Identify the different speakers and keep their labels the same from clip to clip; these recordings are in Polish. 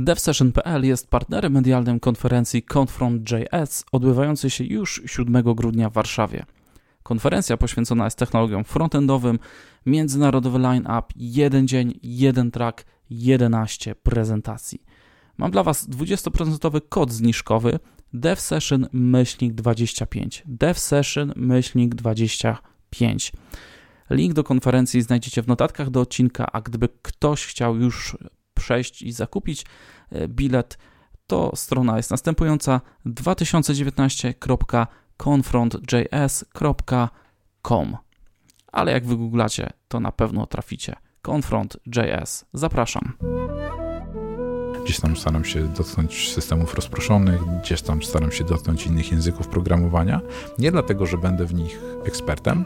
Speaker 1: DevSession.pl jest partnerem medialnym konferencji Confront.js odbywającej się już 7 grudnia w Warszawie. Konferencja poświęcona jest technologiom frontendowym, międzynarodowy line-up, jeden dzień, jeden track, 11 prezentacji. Mam dla Was 20% kod zniżkowy devsession-25 devsession-25 Link do konferencji znajdziecie w notatkach do odcinka, a gdyby ktoś chciał już przejść i zakupić e, bilet, to strona jest następująca 2019.confrontjs.com. Ale jak wygooglacie, to na pewno traficie. Confront.js. Zapraszam.
Speaker 2: Gdzieś tam staram się dotknąć systemów rozproszonych, gdzieś tam staram się dotknąć innych języków programowania. Nie dlatego, że będę w nich ekspertem,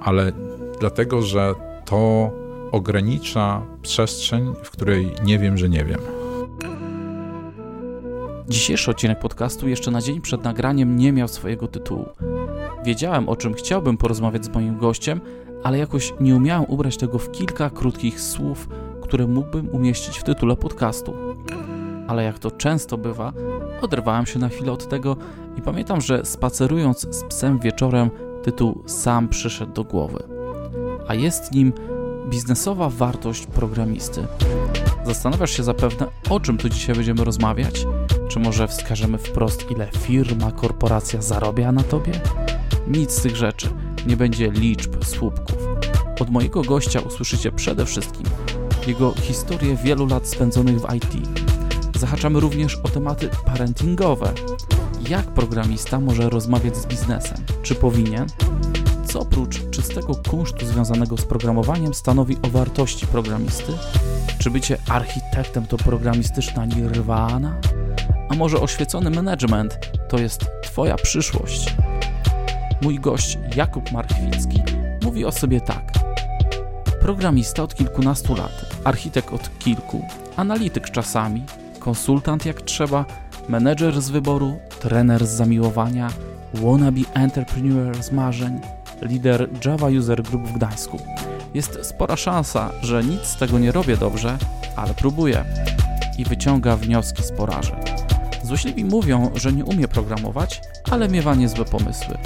Speaker 2: ale dlatego, że to ogranicza przestrzeń, w której nie wiem, że nie wiem.
Speaker 1: Dzisiejszy odcinek podcastu jeszcze na dzień przed nagraniem nie miał swojego tytułu. Wiedziałem, o czym chciałbym porozmawiać z moim gościem, ale jakoś nie umiałem ubrać tego w kilka krótkich słów, które mógłbym umieścić w tytule podcastu. Ale jak to często bywa, oderwałem się na chwilę od tego i pamiętam, że spacerując z psem wieczorem, tytuł sam przyszedł do głowy. A jest nim biznesowa wartość programisty. Zastanawiasz się zapewne, o czym tu dzisiaj będziemy rozmawiać? Czy może wskażemy wprost, ile firma, korporacja zarabia na tobie? Nic z tych rzeczy. Nie będzie liczb, słupków. Od mojego gościa usłyszycie przede wszystkim jego historię wielu lat spędzonych w IT. Zahaczamy również o tematy parentingowe. Jak programista może rozmawiać z biznesem? Czy powinien? Co oprócz czystego kunsztu związanego z programowaniem stanowi o wartości programisty? Czy bycie architektem to programistyczna nirwana? A może oświecony management to jest Twoja przyszłość? Mój gość Jakub Marchwicki mówi o sobie tak. Programista od kilkunastu lat, architekt od kilku, analityk czasami, konsultant jak trzeba, menedżer z wyboru, trener z zamiłowania, wannabe entrepreneur z marzeń, lider Java User Group w Gdańsku. Jest spora szansa, że nic z tego nie robię dobrze, ale próbuję i wyciąga wnioski z porażek. Złośliwi mówią, że nie umie programować, ale miewa niezłe pomysły.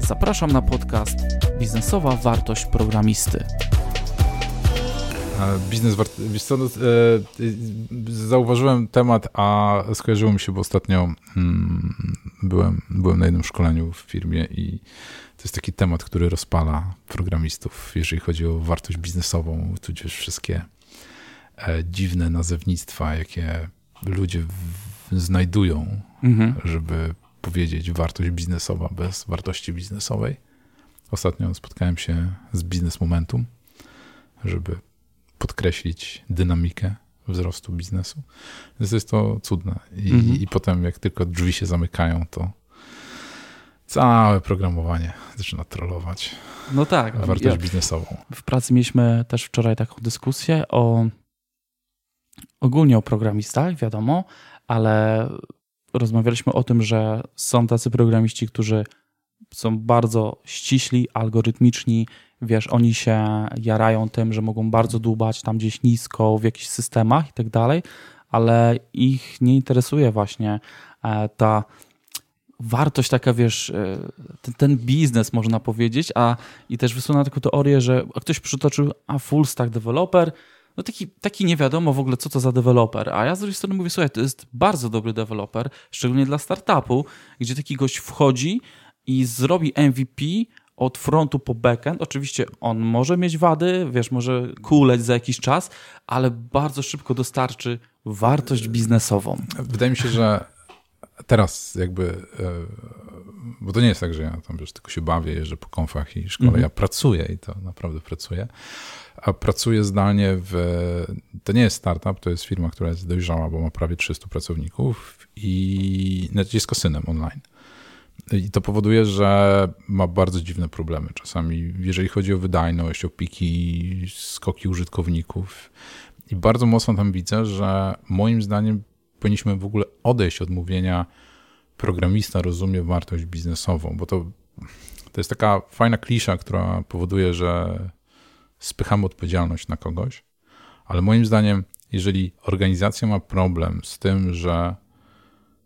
Speaker 1: Zapraszam na podcast Biznesowa wartość programisty.
Speaker 2: Biznes. Wiesz co, no, e, zauważyłem temat, a skojarzyło mi się, bo ostatnio mm, byłem, byłem na jednym szkoleniu w firmie i to jest taki temat, który rozpala programistów, jeżeli chodzi o wartość biznesową, tudzież wszystkie e, dziwne nazewnictwa, jakie ludzie znajdują, mhm. żeby powiedzieć wartość biznesowa bez wartości biznesowej. Ostatnio spotkałem się z Biznes Momentum, żeby podkreślić dynamikę wzrostu biznesu. Więc jest to cudne. I, mhm. I potem, jak tylko drzwi się zamykają, to całe programowanie zaczyna trollować.
Speaker 1: No tak.
Speaker 2: Wartość ja, biznesową.
Speaker 1: W pracy mieliśmy też wczoraj taką dyskusję o ogólnie o programistach, wiadomo, ale rozmawialiśmy o tym, że są tacy programiści, którzy są bardzo ściśli, algorytmiczni, wiesz, oni się jarają tym, że mogą bardzo dłubać tam gdzieś nisko w jakichś systemach i tak dalej, ale ich nie interesuje właśnie e, ta wartość taka, wiesz, e, ten, ten, biznes można powiedzieć, a i też wysunął taką teorię, że ktoś przytoczył, a full stack developer, no taki, taki nie wiadomo w ogóle, co to za deweloper. A ja z drugiej strony mówię, słuchaj, to jest bardzo dobry deweloper, szczególnie dla startupu, gdzie taki gość wchodzi i zrobi MVP od frontu po backend. Oczywiście on może mieć wady, wiesz, może kuleć za jakiś czas, ale bardzo szybko dostarczy wartość biznesową.
Speaker 2: Wydaje mi się, że teraz jakby, e, bo to nie jest tak, że ja tam wiesz, tylko się bawię, jeżdżę po konfach i szkole, mhm. ja pracuję i to naprawdę pracuję, a pracuję zdalnie w, to nie jest startup, to jest firma, która jest dojrzała, bo ma prawie 300 pracowników i jest kasynem online. I to powoduje, że ma bardzo dziwne problemy czasami, jeżeli chodzi o wydajność, o piki, skoki użytkowników. I bardzo mocno tam widzę, że moim zdaniem powinniśmy w ogóle odejść od mówienia programista rozumie wartość biznesową, bo to, to jest taka fajna klisza, która powoduje, że spychamy odpowiedzialność na kogoś, ale moim zdaniem jeżeli organizacja ma problem z tym, że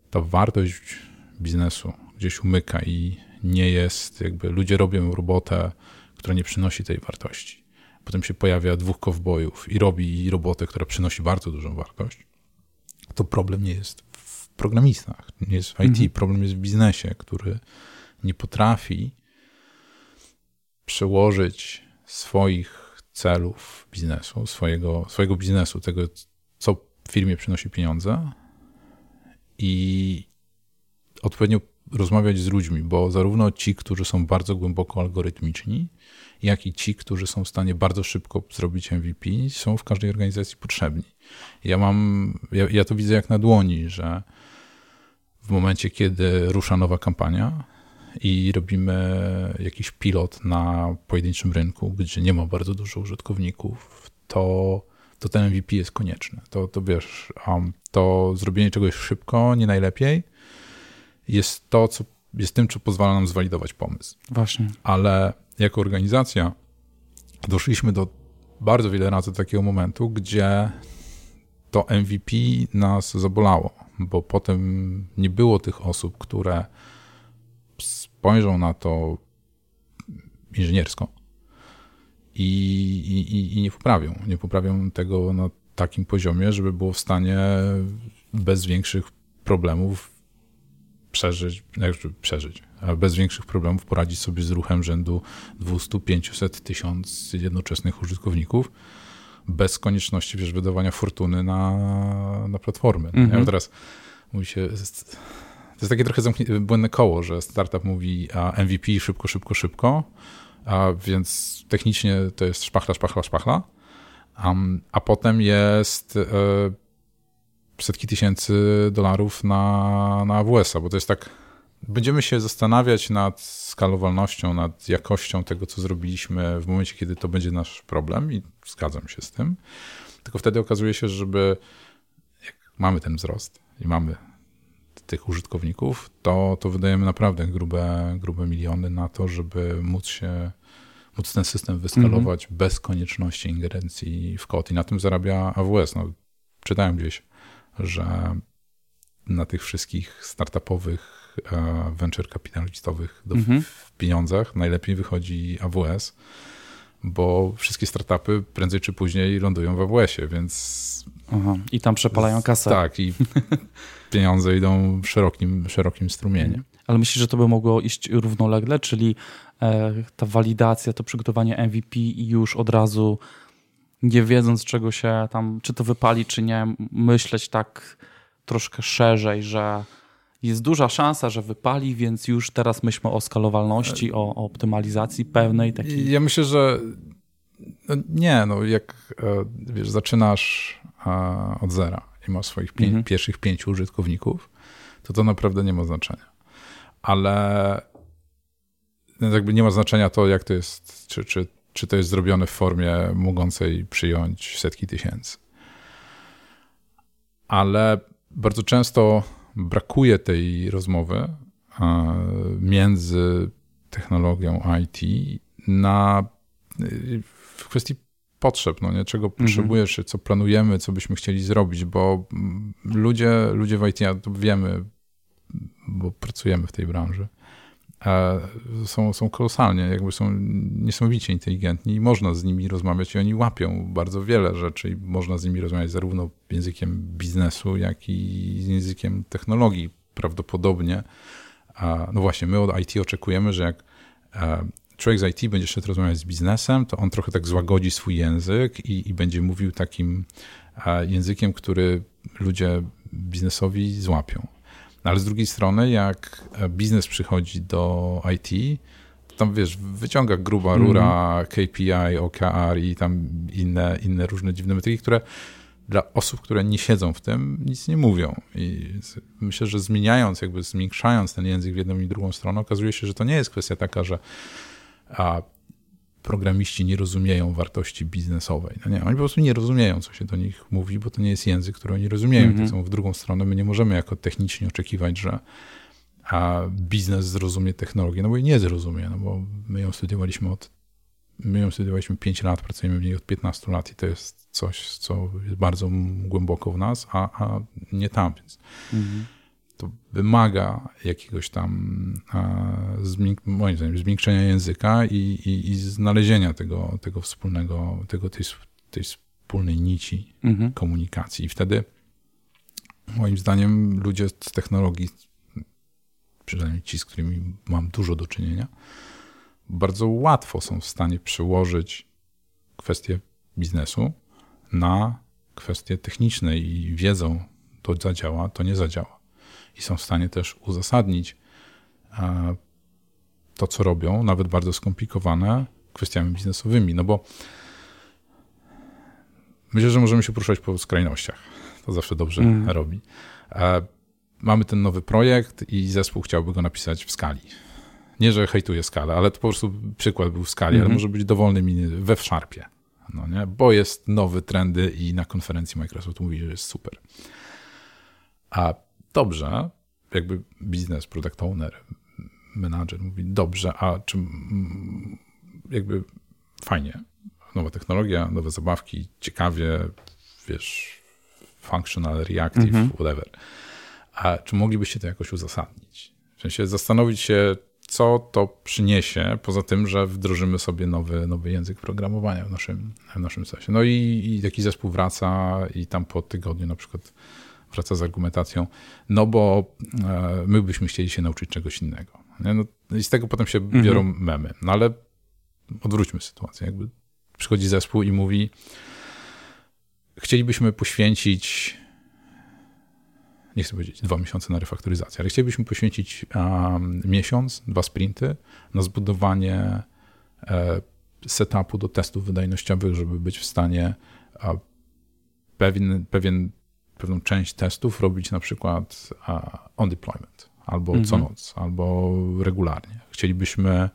Speaker 2: ta wartość biznesu gdzieś umyka i nie jest, jakby ludzie robią robotę, która nie przynosi tej wartości. Potem się pojawia dwóch kowbojów i robi robotę, która przynosi bardzo dużą wartość, to problem nie jest w programistach, nie jest w IT, mhm. problem jest w biznesie, który nie potrafi przełożyć swoich celów biznesu, swojego, swojego biznesu, tego, co firmie przynosi pieniądze i odpowiednio rozmawiać z ludźmi, bo zarówno ci, którzy są bardzo głęboko algorytmiczni, jak i ci, którzy są w stanie bardzo szybko zrobić MVP, są w każdej organizacji potrzebni. Ja mam, ja, ja to widzę jak na dłoni, że w momencie, kiedy rusza nowa kampania i robimy jakiś pilot na pojedynczym rynku, gdzie nie ma bardzo dużo użytkowników, to, to ten MVP jest konieczny. To, to wiesz, um, to zrobienie czegoś szybko, nie najlepiej, jest to, co jest tym, co pozwala nam zwalidować pomysł.
Speaker 1: Właśnie.
Speaker 2: Ale jako organizacja doszliśmy do bardzo wiele razy takiego momentu, gdzie to MVP nas zabolało, bo potem nie było tych osób, które spojrzą na to inżyniersko i, i, i nie poprawią. Nie poprawią tego na takim poziomie, żeby było w stanie bez większych problemów przeżyć, znaczy przeżyć, a bez większych problemów poradzić sobie z ruchem rzędu 200, 500, 1000 jednoczesnych użytkowników bez konieczności wiesz, wydawania fortuny na, na platformy. Mhm. Ja teraz mówi się, to jest takie trochę błędne koło, że startup mówi a MVP szybko, szybko, szybko, a więc technicznie to jest szpachla, szpachla, szpachla, um, a potem jest e, setki tysięcy dolarów na, na AWS-a, bo to jest tak, będziemy się zastanawiać nad skalowalnością, nad jakością tego, co zrobiliśmy w momencie, kiedy to będzie nasz problem i zgadzam się z tym, tylko wtedy okazuje się, że żeby jak mamy ten wzrost i mamy tych użytkowników, to, to wydajemy naprawdę grube, grube miliony na to, żeby móc się móc ten system wyskalować mm -hmm. bez konieczności ingerencji w kod i na tym zarabia AWS. No, czytałem gdzieś że na tych wszystkich startupowych e, venture kapitalistowych mhm. w pieniądzach najlepiej wychodzi AWS, bo wszystkie startupy prędzej czy później lądują w AWS-ie, więc...
Speaker 1: Aha, I tam przepalają kasę.
Speaker 2: Tak, i pieniądze idą w szerokim, szerokim strumieniu.
Speaker 1: Ale myślisz, że to by mogło iść równolegle, czyli e, ta walidacja, to przygotowanie MVP i już od razu nie wiedząc czego się tam, czy to wypali, czy nie, myśleć tak troszkę szerzej, że jest duża szansa, że wypali, więc już teraz myślmy o skalowalności, o, o optymalizacji pewnej takiej.
Speaker 2: Ja myślę, że no nie, no jak e, wiesz, zaczynasz e, od zera i masz swoich pię mhm. pierwszych pięciu użytkowników, to to naprawdę nie ma znaczenia. Ale jakby nie ma znaczenia to, jak to jest, czy, czy czy to jest zrobione w formie mogącej przyjąć setki tysięcy. Ale bardzo często brakuje tej rozmowy między technologią IT na, w kwestii potrzeb, no nie? czego mhm. potrzebujesz, co planujemy, co byśmy chcieli zrobić, bo ludzie, ludzie w IT, ja to wiemy, bo pracujemy w tej branży, są, są kolosalnie, jakby są niesamowicie inteligentni i można z nimi rozmawiać i oni łapią bardzo wiele rzeczy i można z nimi rozmawiać zarówno językiem biznesu, jak i językiem technologii. Prawdopodobnie, no właśnie, my od IT oczekujemy, że jak człowiek z IT będzie szedł rozmawiać z biznesem, to on trochę tak złagodzi swój język i, i będzie mówił takim językiem, który ludzie biznesowi złapią. No ale z drugiej strony, jak biznes przychodzi do IT, to tam wiesz, wyciąga gruba rura, mm. KPI, OKR i tam inne, inne różne dziwne metryki, które dla osób, które nie siedzą w tym, nic nie mówią. I myślę, że zmieniając, jakby zmniejszając ten język w jedną i drugą stronę, okazuje się, że to nie jest kwestia taka, że a, programiści nie rozumieją wartości biznesowej. No nie, oni po prostu nie rozumieją, co się do nich mówi, bo to nie jest język, który oni rozumieją. Mm -hmm. są w drugą stronę. My nie możemy jako technicznie oczekiwać, że a biznes zrozumie technologię, no bo jej nie zrozumie, no bo my ją studiowaliśmy od my ją studiowaliśmy 5 lat, pracujemy w niej od 15 lat i to jest coś, co jest bardzo głęboko w nas, a, a nie tam, więc mhm. To wymaga jakiegoś tam, moim zdaniem, zmiękczenia języka i, i, i znalezienia tego, tego wspólnego, tego, tej, tej wspólnej nici mhm. komunikacji. I wtedy, moim zdaniem, ludzie z technologii, przynajmniej ci, z którymi mam dużo do czynienia, bardzo łatwo są w stanie przełożyć kwestie biznesu na kwestie techniczne i wiedzą, to zadziała, to nie zadziała. I są w stanie też uzasadnić to, co robią, nawet bardzo skomplikowane, kwestiami biznesowymi. No bo myślę, że możemy się poruszać po skrajnościach. To zawsze dobrze mm. robi. Mamy ten nowy projekt i zespół chciałby go napisać w skali nie, że hejtuję skalę, ale to po prostu przykład był w skali, mm ale mhm. może być dowolny mini we Sharpie, no nie? bo jest nowy trendy i na konferencji Microsoft mówi, że jest super. A dobrze, jakby biznes, product owner, menadżer mówi, dobrze, a czym jakby fajnie, nowa technologia, nowe zabawki, ciekawie, wiesz, functional, reactive, mm -hmm. whatever. A czy moglibyście to jakoś uzasadnić? W sensie zastanowić się, co to przyniesie, poza tym, że wdrożymy sobie nowy, nowy język programowania w naszym, w naszym sesie. No i, i taki zespół wraca i tam po tygodniu na przykład wraca z argumentacją, no bo e, my byśmy chcieli się nauczyć czegoś innego. No, I z tego potem się mhm. biorą memy. No ale odwróćmy sytuację. Jakby przychodzi zespół i mówi, chcielibyśmy poświęcić nie chcę powiedzieć dwa miesiące na refaktoryzację, ale chcielibyśmy poświęcić um, miesiąc, dwa sprinty na zbudowanie e, setupu do testów wydajnościowych, żeby być w stanie a, pewien, pewien, pewną część testów robić na przykład on deployment, albo mhm. co noc, albo regularnie. Chcielibyśmy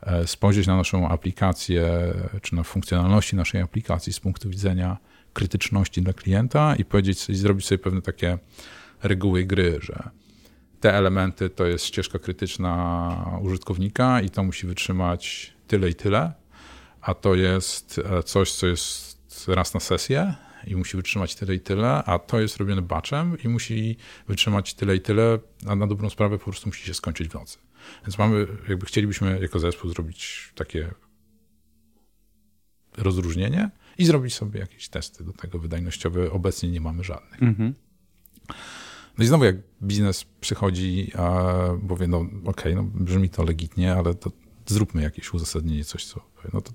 Speaker 2: e, spojrzeć na naszą aplikację, czy na funkcjonalności naszej aplikacji z punktu widzenia krytyczności dla klienta i powiedzieć, i zrobić sobie pewne takie reguły gry, że te elementy to jest ścieżka krytyczna użytkownika i to musi wytrzymać tyle i tyle, a to jest e, coś, co jest raz na sesję i musi wytrzymać tyle i tyle, a to jest robione batchem i musi wytrzymać tyle i tyle, a na dobrą sprawę po prostu musi się skończyć w nocy. Więc mamy, jakby chcielibyśmy jako zespół zrobić takie rozróżnienie i zrobić sobie jakieś testy do tego wydajnościowe. Obecnie nie mamy żadnych. Mhm. No i znowu jak biznes przychodzi, a powie, no okej, okay, no brzmi to legitnie, ale to zróbmy jakieś uzasadnienie, coś co, no to,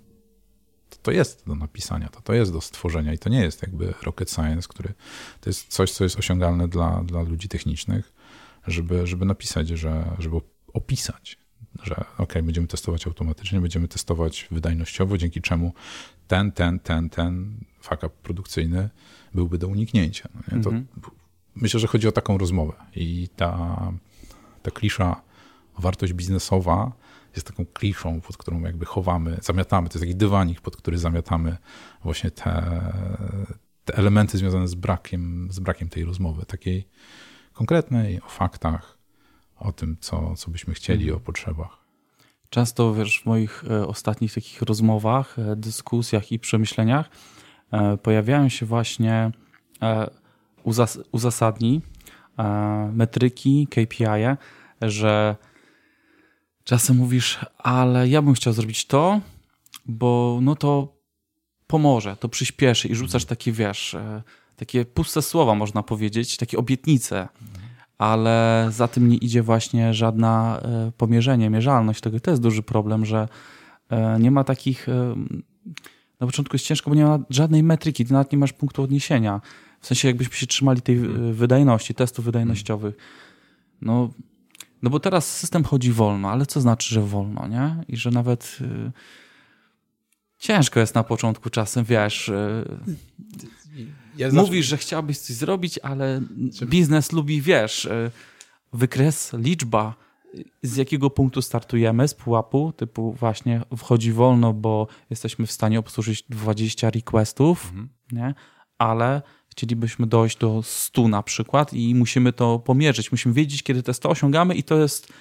Speaker 2: to, to jest do napisania, to, to jest do stworzenia i to nie jest jakby rocket science, który, to jest coś, co jest osiągalne dla, dla ludzi technicznych, żeby, żeby napisać, że, żeby opisać, że ok, będziemy testować automatycznie, będziemy testować wydajnościowo, dzięki czemu ten, ten, ten, ten fuck up produkcyjny byłby do uniknięcia. No to mm -hmm myślę, że chodzi o taką rozmowę i ta, ta klisza wartość biznesowa jest taką kliszą, pod którą jakby chowamy, zamiatamy, to jest taki dywanik, pod który zamiatamy właśnie te, te elementy związane z brakiem, z brakiem tej rozmowy, takiej konkretnej, o faktach, o tym, co, co byśmy chcieli, mhm. o potrzebach.
Speaker 1: Często wiesz, w moich e, ostatnich takich rozmowach, e, dyskusjach i przemyśleniach e, pojawiają się właśnie uzas uzasadni metryki, KPI, -e, że czasem mówisz, ale ja bym chciał zrobić to, bo no to pomoże, to przyspieszy i rzucasz takie, wiesz, e, takie puste słowa, można powiedzieć, takie obietnice, ale za tym nie idzie właśnie żadna e, pomierzenie, mierzalność tego. To jest duży problem, że nie ma takich. Na początku jest ciężko, bo nie ma żadnej metryki, ty nawet nie masz punktu odniesienia. W sensie jakbyśmy się trzymali tej hmm. wydajności, testów wydajnościowych. No, no bo teraz system chodzi wolno, ale co znaczy, że wolno, nie? I że nawet y, ciężko jest na początku czasem, wiesz... Y, ja mówisz, że chciałbyś coś zrobić, ale biznes lubi, wiesz, y, wykres, liczba, z jakiego punktu startujemy, z pułapu, typu właśnie wchodzi wolno, bo jesteśmy w stanie obsłużyć 20 requestów, mhm. nie? ale chcielibyśmy dojść do 100 na przykład i musimy to pomierzyć. Musimy wiedzieć, kiedy te 100 osiągamy i to jest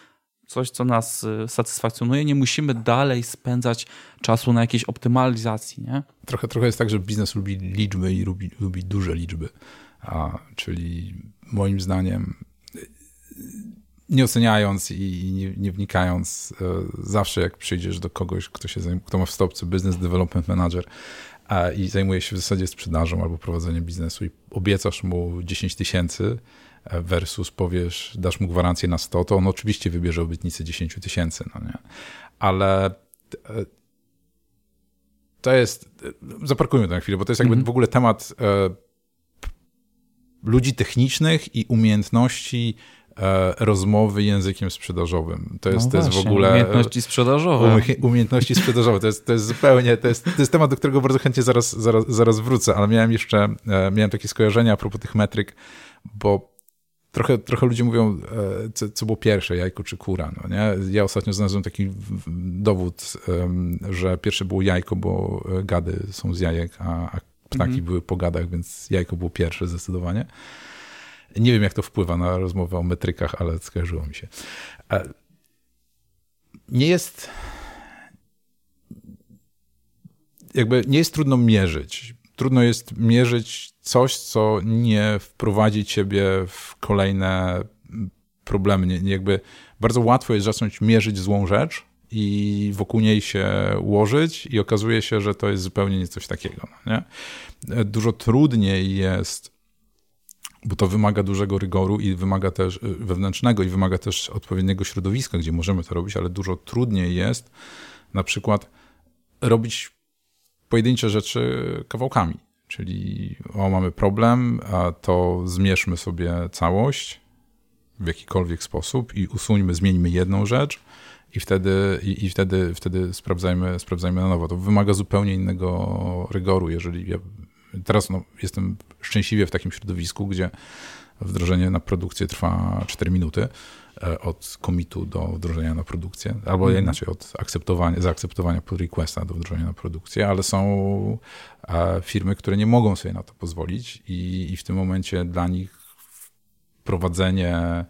Speaker 1: coś, co nas y, satysfakcjonuje, nie musimy dalej spędzać czasu na jakiejś optymalizacji, nie?
Speaker 2: Trochę, trochę jest tak, że biznes lubi liczby i lubi, lubi duże liczby, a, czyli moim zdaniem nie oceniając i nie, nie wnikając, e, zawsze jak przyjdziesz do kogoś, kto, się kto ma w stopce Business Development Manager i zajmuje się w zasadzie sprzedażą albo prowadzeniem biznesu i obiecasz mu 10 tysięcy e, versus powiesz, dasz mu gwarancję na 100, to on oczywiście wybierze obietnicę 10 tysięcy, no nie? Ale e, to jest, zaparkujmy to na chwilę, bo to jest jakby mm -hmm. w ogóle temat ludzi technicznych i umiejętności E, rozmowy językiem sprzedażowym. To jest, no to jest w ogóle.
Speaker 1: Umiejętności sprzedażowe.
Speaker 2: Umiejętności sprzedażowe. To jest, to jest zupełnie. To jest, to jest temat, do którego bardzo chętnie zaraz, zaraz, zaraz wrócę, ale miałem jeszcze e, miałem takie skojarzenia a propos tych metryk, bo trochę, trochę ludzie mówią, e, co, co było pierwsze, jajko czy kura. No nie? Ja ostatnio znalazłem taki dowód, że pierwsze było jajko, bo gady są z jajek, a, a ptaki mhm. były po gadach, więc jajko było pierwsze zdecydowanie. Nie wiem, jak to wpływa na rozmowę o metrykach, ale skojarzyło mi się. E, nie jest. Jakby nie jest trudno mierzyć. Trudno jest mierzyć coś, co nie wprowadzi ciebie w kolejne problemy. Nie, jakby bardzo łatwo jest zacząć mierzyć złą rzecz i wokół niej się ułożyć i okazuje się, że to jest zupełnie nie coś takiego. No nie? E, dużo trudniej jest bo to wymaga dużego rygoru i wymaga też y, wewnętrznego i wymaga też odpowiedniego środowiska, gdzie możemy to robić, ale dużo trudniej jest na przykład robić pojedyncze rzeczy kawałkami. Czyli o, mamy problem, a to zmierzmy sobie całość w jakikolwiek sposób i usuńmy, zmieńmy jedną rzecz i wtedy, i, i wtedy, wtedy sprawdzajmy, sprawdzajmy na nowo. To wymaga zupełnie innego rygoru. Jeżeli ja teraz no, jestem szczęśliwie w takim środowisku, gdzie wdrożenie na produkcję trwa 4 minuty e, od komitu do wdrożenia na produkcję, albo mm. inaczej od akceptowania, zaakceptowania pod requesta do wdrożenia na produkcję, ale są e, firmy, które nie mogą sobie na to pozwolić i, i w tym momencie dla nich wprowadzenie e,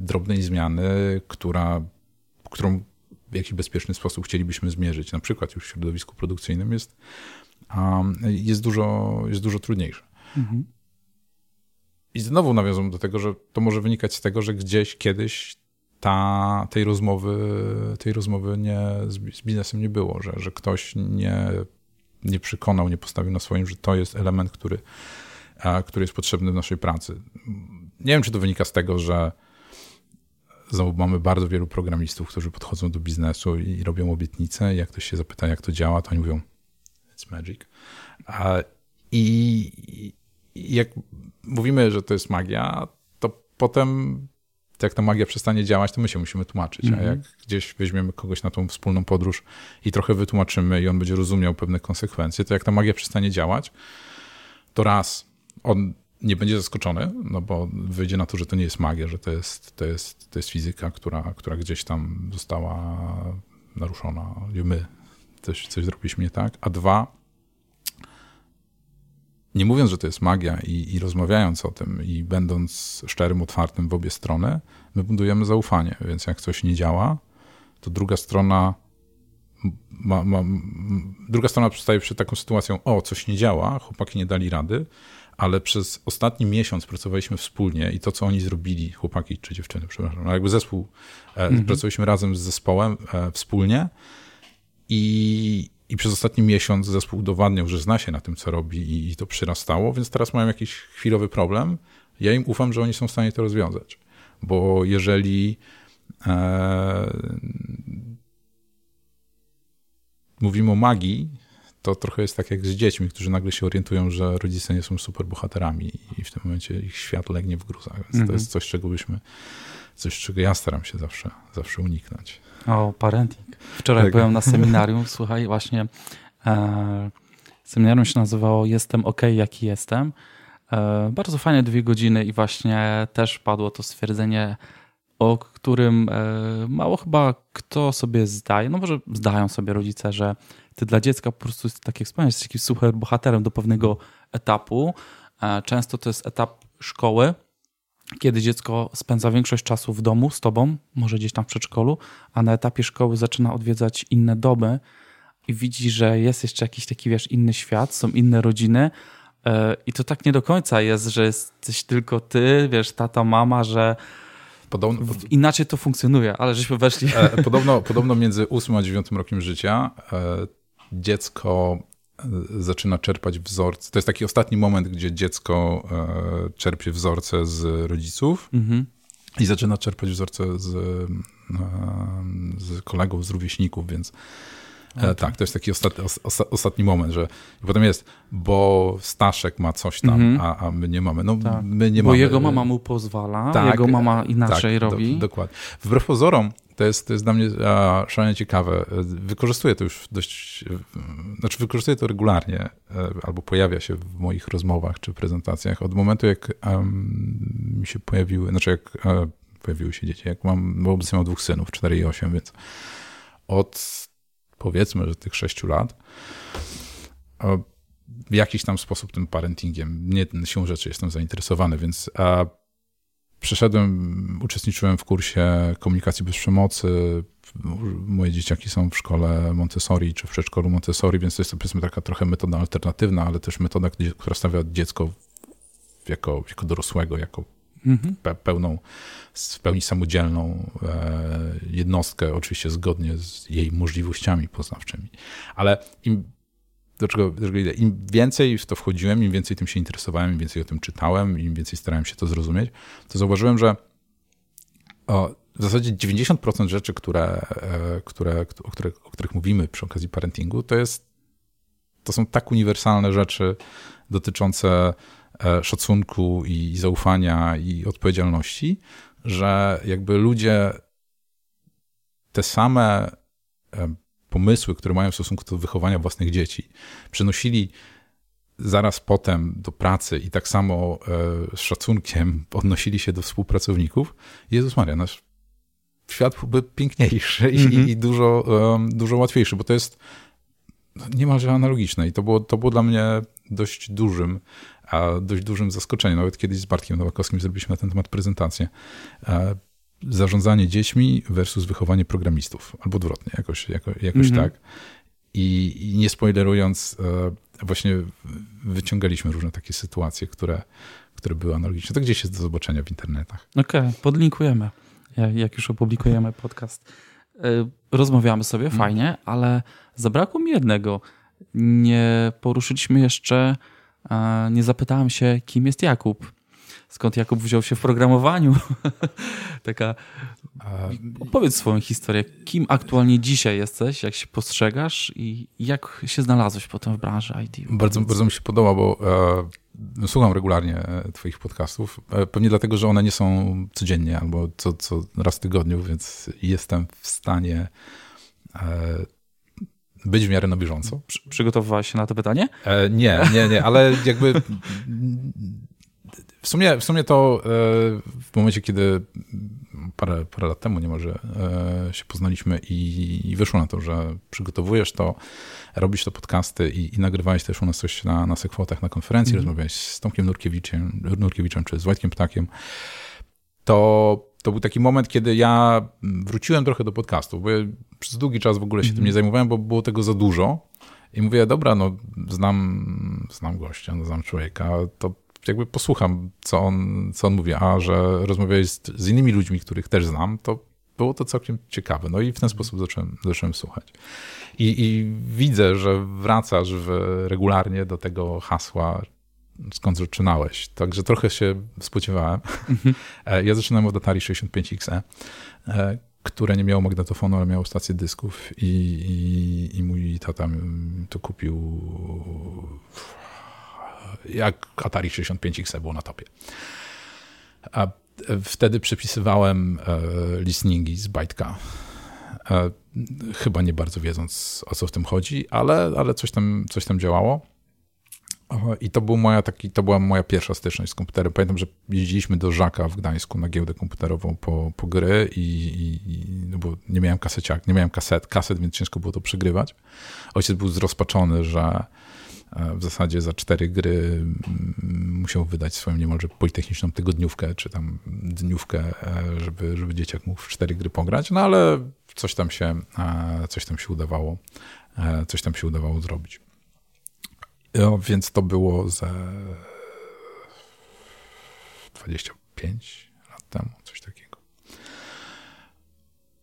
Speaker 2: drobnej zmiany, która, którą w jakiś bezpieczny sposób chcielibyśmy zmierzyć, na przykład już w środowisku produkcyjnym jest jest dużo, jest dużo trudniejsze. Mhm. I znowu nawiązuję do tego, że to może wynikać z tego, że gdzieś kiedyś ta, tej rozmowy, tej rozmowy nie, z, biznesem nie było, że, że ktoś nie, nie przekonał, nie postawił na swoim, że to jest element, który, który jest potrzebny w naszej pracy. Nie wiem, czy to wynika z tego, że znowu mamy bardzo wielu programistów, którzy podchodzą do biznesu i robią obietnice. Jak ktoś się zapyta, jak to działa, to oni mówią, It's magic. I jak mówimy, że to jest magia, to potem jak ta magia przestanie działać, to my się musimy tłumaczyć. Mm -hmm. A mhm. jak gdzieś weźmiemy kogoś na tą wspólną podróż i trochę wytłumaczymy i on będzie rozumiał pewne konsekwencje, to jak ta magia przestanie działać, to raz on nie będzie zaskoczony, no bo wyjdzie na to, że to nie jest magia, że to jest, to jest, to jest fizyka, która, która gdzieś tam została naruszona. My coś, coś zrobiliśmy nie tak. A dwa, nie mówiąc, że to jest magia i, i, rozmawiając o tym i będąc szczerym, otwartym w obie strony, my budujemy zaufanie. Więc jak coś nie działa, to druga strona ma, ma, druga strona przestaje przed taką sytuacją, o, coś nie działa, chłopaki nie dali rady, ale przez ostatni miesiąc pracowaliśmy wspólnie i to, co oni zrobili, chłopaki czy dziewczyny, przepraszam, no jakby zespół, e, mhm. pracowaliśmy razem z zespołem e, wspólnie i, i przez ostatni miesiąc zespół udowadniał, że zna się na tym, co robi i to przyrastało, więc teraz mają jakiś chwilowy problem. Ja im ufam, że oni są w stanie to rozwiązać. Bo jeżeli e, mówimy o magii, to trochę jest tak jak z dziećmi, którzy nagle się orientują, że rodzice nie są super bohaterami i w tym momencie ich świat legnie w gruzach. Więc -hmm. to jest coś, czego byśmy, coś, czego ja staram się zawsze, zawsze uniknąć.
Speaker 1: O, parenting. Wczoraj tak. byłem na seminarium, słuchaj, właśnie e, seminarium się nazywało Jestem OK, jaki jestem. E, bardzo fajne dwie godziny i właśnie też padło to stwierdzenie, o którym e, mało chyba kto sobie zdaje, no może zdają sobie rodzice, że ty dla dziecka po prostu, tak jak wspomniałeś, jesteś jakimś super bohaterem do pewnego etapu. E, często to jest etap szkoły, kiedy dziecko spędza większość czasu w domu z tobą, może gdzieś tam w przedszkolu, a na etapie szkoły zaczyna odwiedzać inne domy i widzi, że jest jeszcze jakiś taki, wiesz, inny świat, są inne rodziny e, i to tak nie do końca jest, że jesteś tylko ty, wiesz, tata, mama, że Podobno, inaczej to funkcjonuje, ale żeśmy weszli.
Speaker 2: E, podobno, podobno między 8 a 9 rokiem życia e, dziecko zaczyna czerpać wzorce. To jest taki ostatni moment, gdzie dziecko e, czerpie wzorce z rodziców mhm. i zaczyna czerpać wzorce z, e, z kolegów, z rówieśników, więc Okay. E, tak, to jest taki ostatni, ostatni moment, że potem jest, bo Staszek ma coś tam, mm -hmm. a, a my nie mamy. No,
Speaker 1: tak.
Speaker 2: my nie
Speaker 1: bo
Speaker 2: mamy.
Speaker 1: jego mama mu pozwala, tak, jego mama inaczej tak, robi.
Speaker 2: Do, dokładnie. Wbrew pozorom, to jest, to jest dla mnie a, szalenie ciekawe. Wykorzystuję to już dość, znaczy wykorzystuję to regularnie, e, albo pojawia się w moich rozmowach czy prezentacjach od momentu, jak um, mi się pojawiły, znaczy jak um, pojawiły się dzieci, jak mam, bo obecnie mam dwóch synów, 4 i 8, więc od powiedzmy, że tych 6 lat, w jakiś tam sposób tym parentingiem, nie siłą rzeczy jestem zainteresowany, więc Przeszedłem, uczestniczyłem w kursie komunikacji bez przemocy. Moje dzieciaki są w szkole Montessori czy w przedszkolu Montessori, więc to jest powiedzmy taka trochę metoda alternatywna, ale też metoda, która stawia dziecko jako, jako dorosłego, jako mhm. pełną, w pełni samodzielną e, jednostkę, oczywiście zgodnie z jej możliwościami poznawczymi. Ale im do czego, do czego idę. Im więcej w to wchodziłem, im więcej tym się interesowałem, im więcej o tym czytałem, im więcej starałem się to zrozumieć, to zauważyłem, że o, w zasadzie 90% rzeczy, które, e, które, o, których, o których mówimy przy okazji parentingu, to, jest, to są tak uniwersalne rzeczy dotyczące szacunku i zaufania i odpowiedzialności, że jakby ludzie te same e, pomysły, które mają w stosunku do wychowania własnych dzieci, przenosili zaraz potem do pracy i tak samo e, z szacunkiem odnosili się do współpracowników, Jezus Maria, nasz świat byłby piękniejszy i, mm -hmm. i dużo, um, dużo łatwiejszy, bo to jest niemalże analogiczne i to było, to było dla mnie dość dużym, a dość dużym zaskoczeniem. Nawet kiedyś z Bartkiem Nowakowskim zrobiliśmy na ten temat prezentację. E, zarządzanie dziećmi versus wychowanie programistów, albo odwrotnie, jakoś, jako, jakoś mhm. tak. I, I, nie spoilerując, e, właśnie wyciągaliśmy różne takie sytuacje, które, które były analogiczne. To gdzieś jest do zobaczenia w internetach.
Speaker 1: Okej, okay, podlinkujemy, jak już opublikujemy podcast. E, rozmawiamy sobie, mhm. fajnie, ale zabrakło mi jednego. Nie poruszyliśmy jeszcze, nie zapytałem się, kim jest Jakub skąd Jakub wziął się w programowaniu. Taka. Opowiedz swoją historię. Kim aktualnie dzisiaj jesteś, jak się postrzegasz i jak się znalazłeś potem w branży IT?
Speaker 2: Bardzo, bardzo mi się podoba, bo e, słucham regularnie e, Twoich podcastów. E, pewnie dlatego, że one nie są codziennie albo co, co raz w tygodniu, więc jestem w stanie e, być w miarę na bieżąco.
Speaker 1: Przy, przygotowywałeś się na to pytanie?
Speaker 2: E, nie, nie, nie, ale jakby w sumie, w sumie to e, w momencie, kiedy parę, parę lat temu niemalże e, się poznaliśmy i, i wyszło na to, że przygotowujesz to, robisz to podcasty i, i nagrywałeś też u nas coś na, na sekwotach, na konferencji, mm. rozmawiałeś z Tomkiem Nurkiewiczem, Nurkiewiczem czy z Wojtkiem Ptakiem, to to był taki moment, kiedy ja wróciłem trochę do podcastów, bo ja przez długi czas w ogóle się mm. tym nie zajmowałem, bo było tego za dużo. I mówię, dobra, no znam, znam gościa, no, znam człowieka, to jakby posłucham, co on, co on mówi, a że rozmawiałeś z, z innymi ludźmi, których też znam, to było to całkiem ciekawe. No i w ten sposób zacząłem, zacząłem słuchać. I, I, widzę, że wracasz w, regularnie do tego hasła, skąd zaczynałeś. Także trochę się spodziewałem. Mhm. E, ja zaczynałem od Atari 65XE, e, które nie miało magnetofonu, ale miało stację dysków i, i, i mój tata to kupił jak Atari 65XE było na topie. A wtedy przepisywałem e, listeningi z Byte'a. E, chyba nie bardzo wiedząc, o co w tym chodzi, ale, ale coś, tam, coś tam działało. I to, był moja taki, to była moja pierwsza styczność z komputerem. Pamiętam, że jeździliśmy do Żaka w Gdańsku na giełdę komputerową po, po gry i, i no bo nie miałem kaseciak, nie miałem kaset, kaset, więc ciężko było to przegrywać. Ojciec był zrozpaczony, że w zasadzie za cztery gry musiał wydać swoją niemalże politechniczną tygodniówkę, czy tam dniówkę, żeby, żeby dzieciak mógł w cztery gry pograć, no ale coś tam się, coś tam się udawało, coś tam się udawało zrobić. No, więc to było ze 25 lat temu, coś takiego.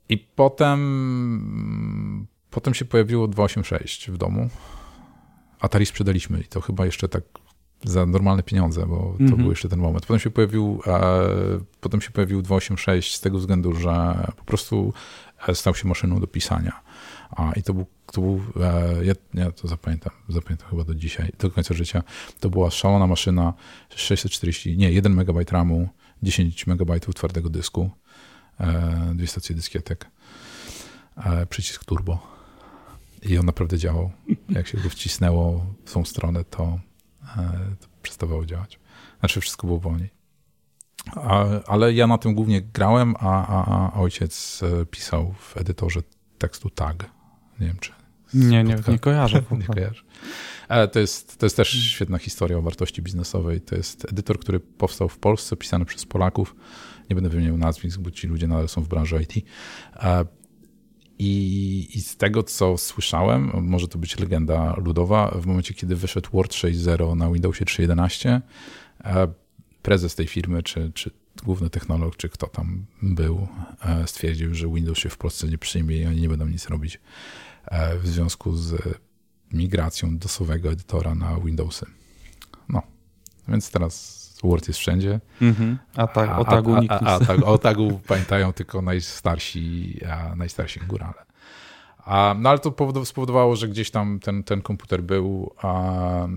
Speaker 2: I potem, potem się pojawiło 286 w domu. Atari sprzedaliśmy i to chyba jeszcze tak za normalne pieniądze, bo to mm -hmm. był jeszcze ten moment. Potem się pojawił, e, potem się pojawił 286 z tego względu, że po prostu e, stał się maszyną do pisania. A, I to był, to był e, ja, ja, to zapamiętam, zapamiętam chyba do dzisiaj, do końca życia. To była szalona maszyna, 640, nie, 1 MB RAMu, 10 MB twardego dysku, e, dwie stacje dyskietek, e, przycisk turbo. I on naprawdę działał. Jak się go wcisnęło w tą stronę, to, e, to przestawało działać. Znaczy wszystko było wolniej. A, ale ja na tym głównie grałem, a, a, a ojciec e, pisał w edytorze tekstu tag. Nie wiem, czy.
Speaker 1: Nie, nie, nie kojarzę.
Speaker 2: nie kojarzę. Ale to jest, to jest też świetna historia o wartości biznesowej. To jest edytor, który powstał w Polsce, pisany przez Polaków. Nie będę wymieniał nazwisk, bo ci ludzie nadal są w branży IT. I, I, z tego, co słyszałem, może to być legenda ludowa, w momencie, kiedy wyszedł Word 6.0 na Windowsie 3.11, prezes tej firmy, czy, czy główny technolog, czy kto tam był, e, stwierdził, że Windows się w Polsce nie przyjmie i oni nie będą nic robić e, w związku z migracją dosowego edytora na Windowsy. No, więc teraz Word jest wszędzie.
Speaker 1: Mm-hmm. A tak, o tagu
Speaker 2: a, a, a, tak, o tagu pamiętają tylko najstarsi, najstarsi górale. A, no ale to spowodowało, że gdzieś tam ten, ten komputer był a,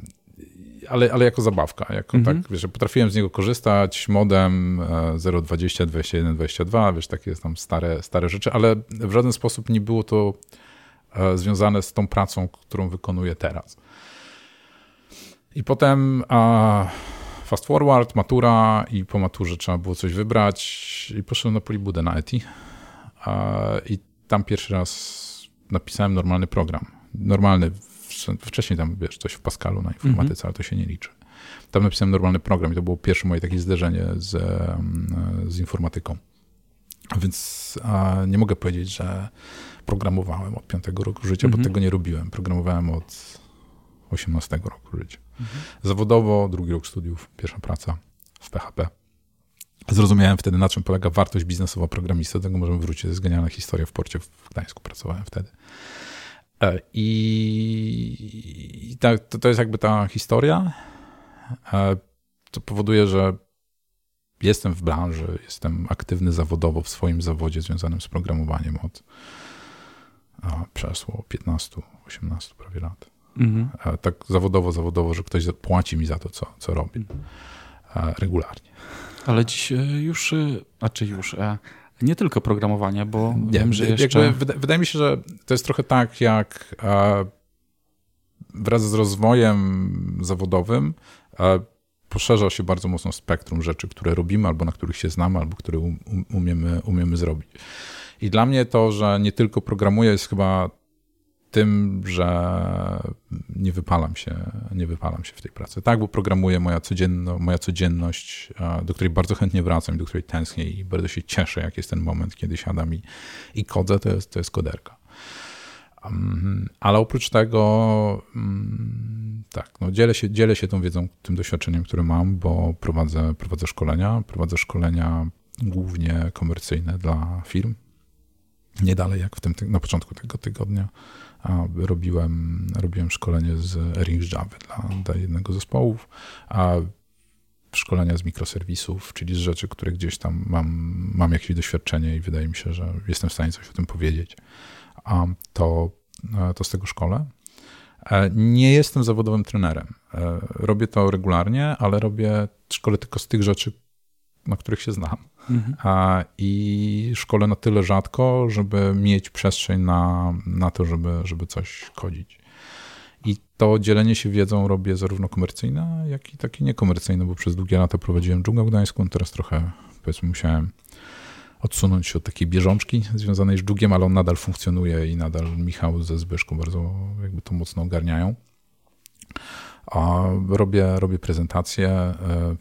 Speaker 2: ale, ale jako zabawka. Jako mhm. tak, wiesz, potrafiłem z niego korzystać, modem 020, 21, 22, wiesz, takie tam stare, stare rzeczy, ale w żaden sposób nie było to e, związane z tą pracą, którą wykonuję teraz. I potem a, fast forward, matura i po maturze trzeba było coś wybrać i poszedłem na Polibudę na ETI i tam pierwszy raz napisałem normalny program. Normalny wcześniej tam, wiesz, coś w Pascalu na informatyce, -hmm. ale to się nie liczy. Tam napisałem normalny program i to było pierwsze moje takie zderzenie z, z informatyką. Więc nie mogę powiedzieć, że programowałem od piątego roku życia, -hmm. bo mhm. tego nie robiłem. Programowałem od 18 roku życia. Zawodowo, drugi rok studiów, pierwsza praca w PHP. Zrozumiałem wtedy, na czym polega wartość biznesowa programisty. Do tego możemy wrócić. To jest genialna historia. W porcie w Gdańsku pracowałem wtedy. E, I, i to, to jest jakby ta historia. E, to powoduje, że jestem w branży, jestem aktywny zawodowo w swoim zawodzie związanym z programowaniem od a, przeszło 15, 18 prawie lat. Mhm. E, tak zawodowo, zawodowo, że ktoś płaci mi za to, co, co robię. Regularnie.
Speaker 1: Ale dziś już, a czy już, nie tylko programowanie, bo nie, wiem, że jeszcze...
Speaker 2: Wydaje, wydaje mi się, że to jest trochę tak, jak wraz z rozwojem zawodowym poszerza się bardzo mocno spektrum rzeczy, które robimy, albo na których się znamy, albo które umiemy, umiemy zrobić. I dla mnie to, że nie tylko programuję, jest chyba tym, że nie wypalam się, nie wypalam się w tej pracy. Tak, bo programuję moja, codzienno, moja codzienność, do której bardzo chętnie wracam, do której tęsknię i bardzo się cieszę, jak jest ten moment, kiedy siadam i, i kodzę, to jest, to jest koderka. Ale oprócz tego, um, tak, no dzielę, się, dzielę się tą wiedzą, tym doświadczeniem, które mam, bo prowadzę, prowadzę szkolenia. Prowadzę szkolenia głównie komercyjne dla firm. Nie dalej jak w tym, na początku tego tygodnia robiłem, robiłem szkolenie z Ring Java dla, dla jednego z zespołów, a szkolenia z mikroserwisów, czyli z rzeczy, które gdzieś tam mam, mam jakieś doświadczenie i wydaje mi się, że jestem w stanie coś o tym powiedzieć, a to, to z tego szkole. E, nie jestem zawodowym trenerem. E, robię to regularnie, ale robię szkole tylko z tych rzeczy, na których się znam. Mhm. I szkole na tyle rzadko, żeby mieć przestrzeń na, na to, żeby, żeby coś kodzić. I to dzielenie się wiedzą robię zarówno komercyjne, jak i takie niekomercyjne, bo przez długie lata prowadziłem dżunglę gdańską, teraz trochę, powiedzmy, musiałem odsunąć się od takiej bieżączki związanej z dżugiem, ale on nadal funkcjonuje i nadal Michał ze Zbyszką bardzo jakby to mocno ogarniają. Robię, robię prezentacje,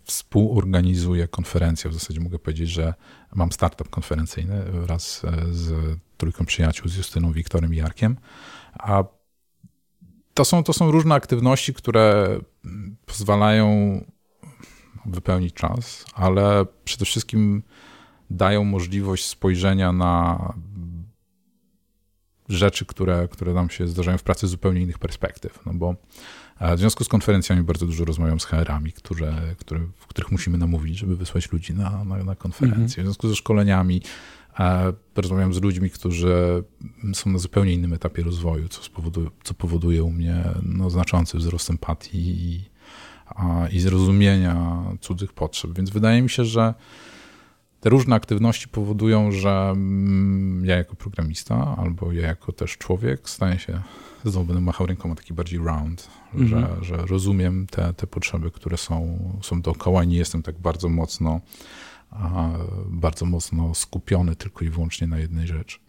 Speaker 2: współorganizuję konferencję. W zasadzie mogę powiedzieć, że mam startup konferencyjny wraz e, z trójką przyjaciół, z Justyną, Wiktorem i Jarkiem. A to są, to są różne aktywności, które pozwalają wypełnić czas, ale przede wszystkim dają możliwość spojrzenia na rzeczy, które, które nam się zdarzają w pracy z zupełnie innych perspektyw. No bo w związku z konferencjami bardzo dużo rozmawiam z HR-ami, które, które, w których musimy namówić, żeby wysłać ludzi na, na, na konferencję. Mhm. W związku ze szkoleniami rozmawiam z ludźmi, którzy są na zupełnie innym etapie rozwoju, co, spowoduje, co powoduje u mnie no, znaczący wzrost empatii i, a, i zrozumienia cudzych potrzeb. Więc wydaje mi się, że te różne aktywności powodują, że mm, ja jako programista albo ja jako też człowiek staję się, znowu będę machał rękoma taki bardziej round, mm -hmm. że, mhm. że rozumiem te, te potrzeby, które są, są dookoła i nie jestem tak bardzo mocno bardzo mocno skupiony tylko i wyłącznie na jednej rzeczy.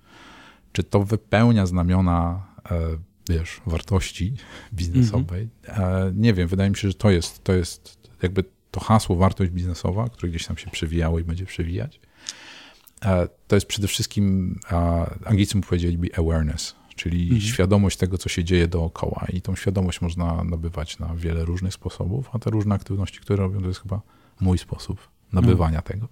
Speaker 2: Czy to wypełnia znamiona, e, wiesz, wartości biznesowej? Mm -hmm. Nie wiem, wydaje mi się, że to jest, to jest jakby to hasło wartość biznesowa, które gdzieś tam się przewijało i będzie przewijać. E, to jest przede wszystkim, Anglicy mu powiedzieliby awareness, czyli mhm. świadomość tego, co się dzieje dookoła. I tą świadomość można nabywać na wiele różnych sposobów, a te różne aktywności, które robią, to jest chyba mój sposób nabywania mhm. tego.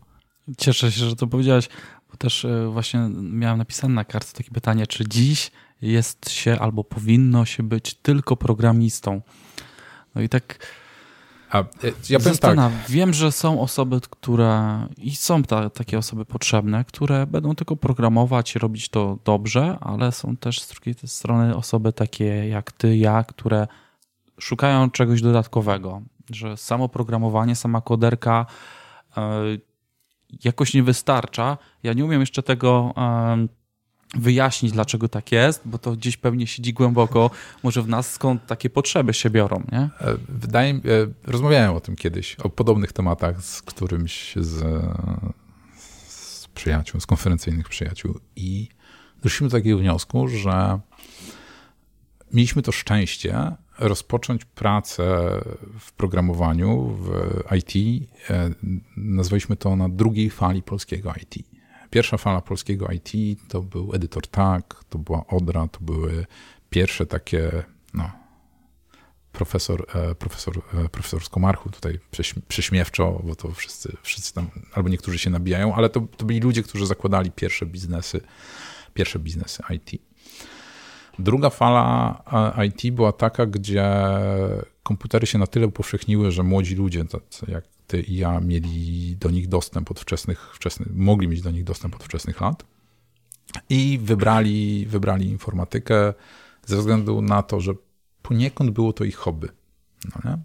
Speaker 1: Cieszę się, że to powiedziałeś, bo też e, właśnie miałem napisane na kartce takie pytanie, czy dziś jest się albo powinno się być tylko programistą. No i tak a, e, ja tak. Wiem, że są osoby, które i są ta, takie osoby potrzebne, które będą tylko programować robić to dobrze, ale są też z drugiej strony osoby takie jak ty, ja, które szukają czegoś dodatkowego, że samo programowanie, sama koderka yy, jakoś nie wystarcza. Ja nie umiem jeszcze tego yy, wyjaśnić, dlaczego tak jest, bo to gdzieś pewnie siedzi głęboko, może w nas skąd takie potrzeby się biorą, nie?
Speaker 2: E, wydaje mi rozmawiałem o tym kiedyś, o podobnych tematach z którymś z, z przyjaciół, z konferencyjnych przyjaciół i doszliśmy do takiego wniosku, że mieliśmy to szczęście rozpocząć pracę w programowaniu, w IT. E, nazwaliśmy to na drugiej fali polskiego IT Pierwsza fala polskiego IT to był edytor Tak, to była Odra, to były pierwsze takie, no, profesor, e, profesor, e, profesor z Komarchu, tutaj prześmiewczo, bo to wszyscy, wszyscy tam, albo niektórzy się nabijają, ale to, to byli ludzie, którzy zakładali pierwsze biznesy, pierwsze biznesy IT. Druga fala e, IT była taka, gdzie komputery się na tyle upowszechniły, że młodzi ludzie, jak ty i ja mieli do nich dostęp od wczesnych, mogli mieć do nich dostęp od wczesnych lat i wybrali, wybrali informatykę ze względu na to, że poniekąd było to ich hobby. No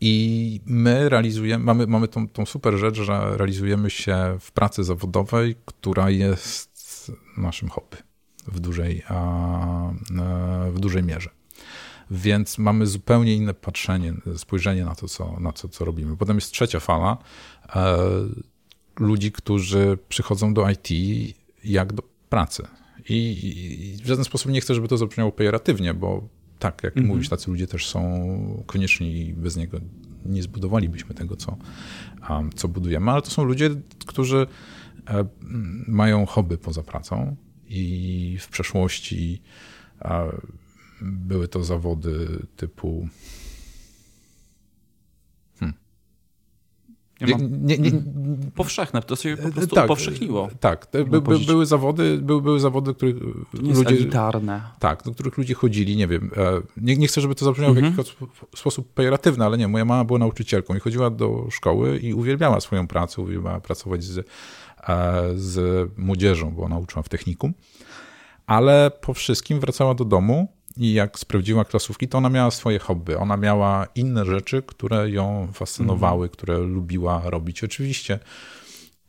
Speaker 2: I my realizujemy, mamy, mamy tą, tą super rzecz, że realizujemy się w pracy zawodowej, która jest naszym hobby w dużej, w dużej mierze. Więc mamy zupełnie inne patrzenie, spojrzenie na to, co, na to, co robimy. Potem jest trzecia fala e, ludzi, którzy przychodzą do IT jak do pracy. I, I, w żaden sposób nie chcę, żeby to zabrzmiało pejoratywnie, bo tak, jak mhm. mówisz, tacy ludzie też są konieczni i bez niego nie zbudowalibyśmy tego, co, um, co budujemy. Ale to są ludzie, którzy e, mają hobby poza pracą i w przeszłości e, były to zawody typu.
Speaker 1: Hmm. Nie, nie, nie, powszechne, to się po prostu tak, upowszechniło.
Speaker 2: Tak, by, by, były zawody, były, były zawody, których
Speaker 1: nie ludzie. elitarne.
Speaker 2: Tak, do których ludzie chodzili, nie wiem. E, nie, nie chcę, żeby to zabrzmiało mhm. w jakiś sposób pejoratywny, ale nie, moja mama była nauczycielką i chodziła do szkoły i uwielbiała swoją pracę, uwielbiała pracować z, e, z młodzieżą, bo ona uczyła w technikum. Ale po wszystkim wracała do domu i jak sprawdziła klasówki, to ona miała swoje hobby. Ona miała inne rzeczy, które ją fascynowały, mm. które lubiła robić. Oczywiście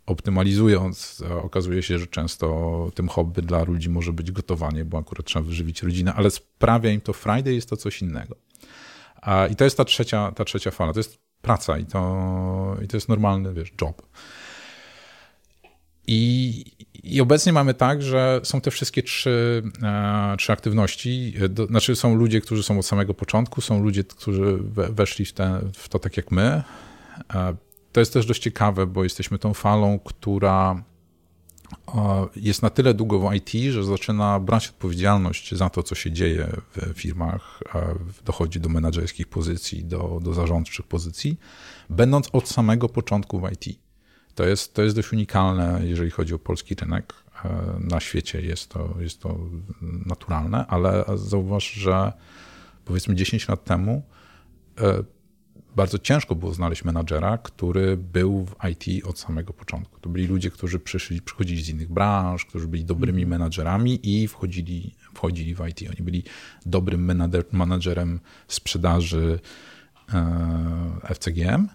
Speaker 2: optymalizując, okazuje się, że często tym hobby dla ludzi może być gotowanie, bo akurat trzeba wyżywić rodzinę, ale sprawia im to Friday, jest to coś innego. I to jest ta trzecia, ta trzecia fala. To jest praca i to, i to jest normalny, wiesz, job. I, I obecnie mamy tak, że są te wszystkie trzy, e, trzy aktywności. Do, znaczy są ludzie, którzy są od samego początku, są ludzie, którzy we, weszli w, te, w to tak jak my. E, to jest też dość ciekawe, bo jesteśmy tą falą, która e, jest na tyle długo w IT, że zaczyna brać odpowiedzialność za to, co się dzieje w firmach, e, dochodzi do menedżerskich pozycji, do, do zarządczych pozycji, będąc od samego początku w IT. To jest, to jest dość unikalne, jeżeli chodzi o polski rynek. E, na świecie jest to, jest to naturalne, ale zauważ, że powiedzmy 10 lat temu e, bardzo ciężko było znaleźć menadżera, który był w IT od samego początku. To byli ludzie, którzy przyszli, przychodzili z innych branż, którzy byli dobrymi mhm. menadżerami i wchodzili, wchodzili w IT. Oni byli dobrym menadżerem sprzedaży e, FCGM,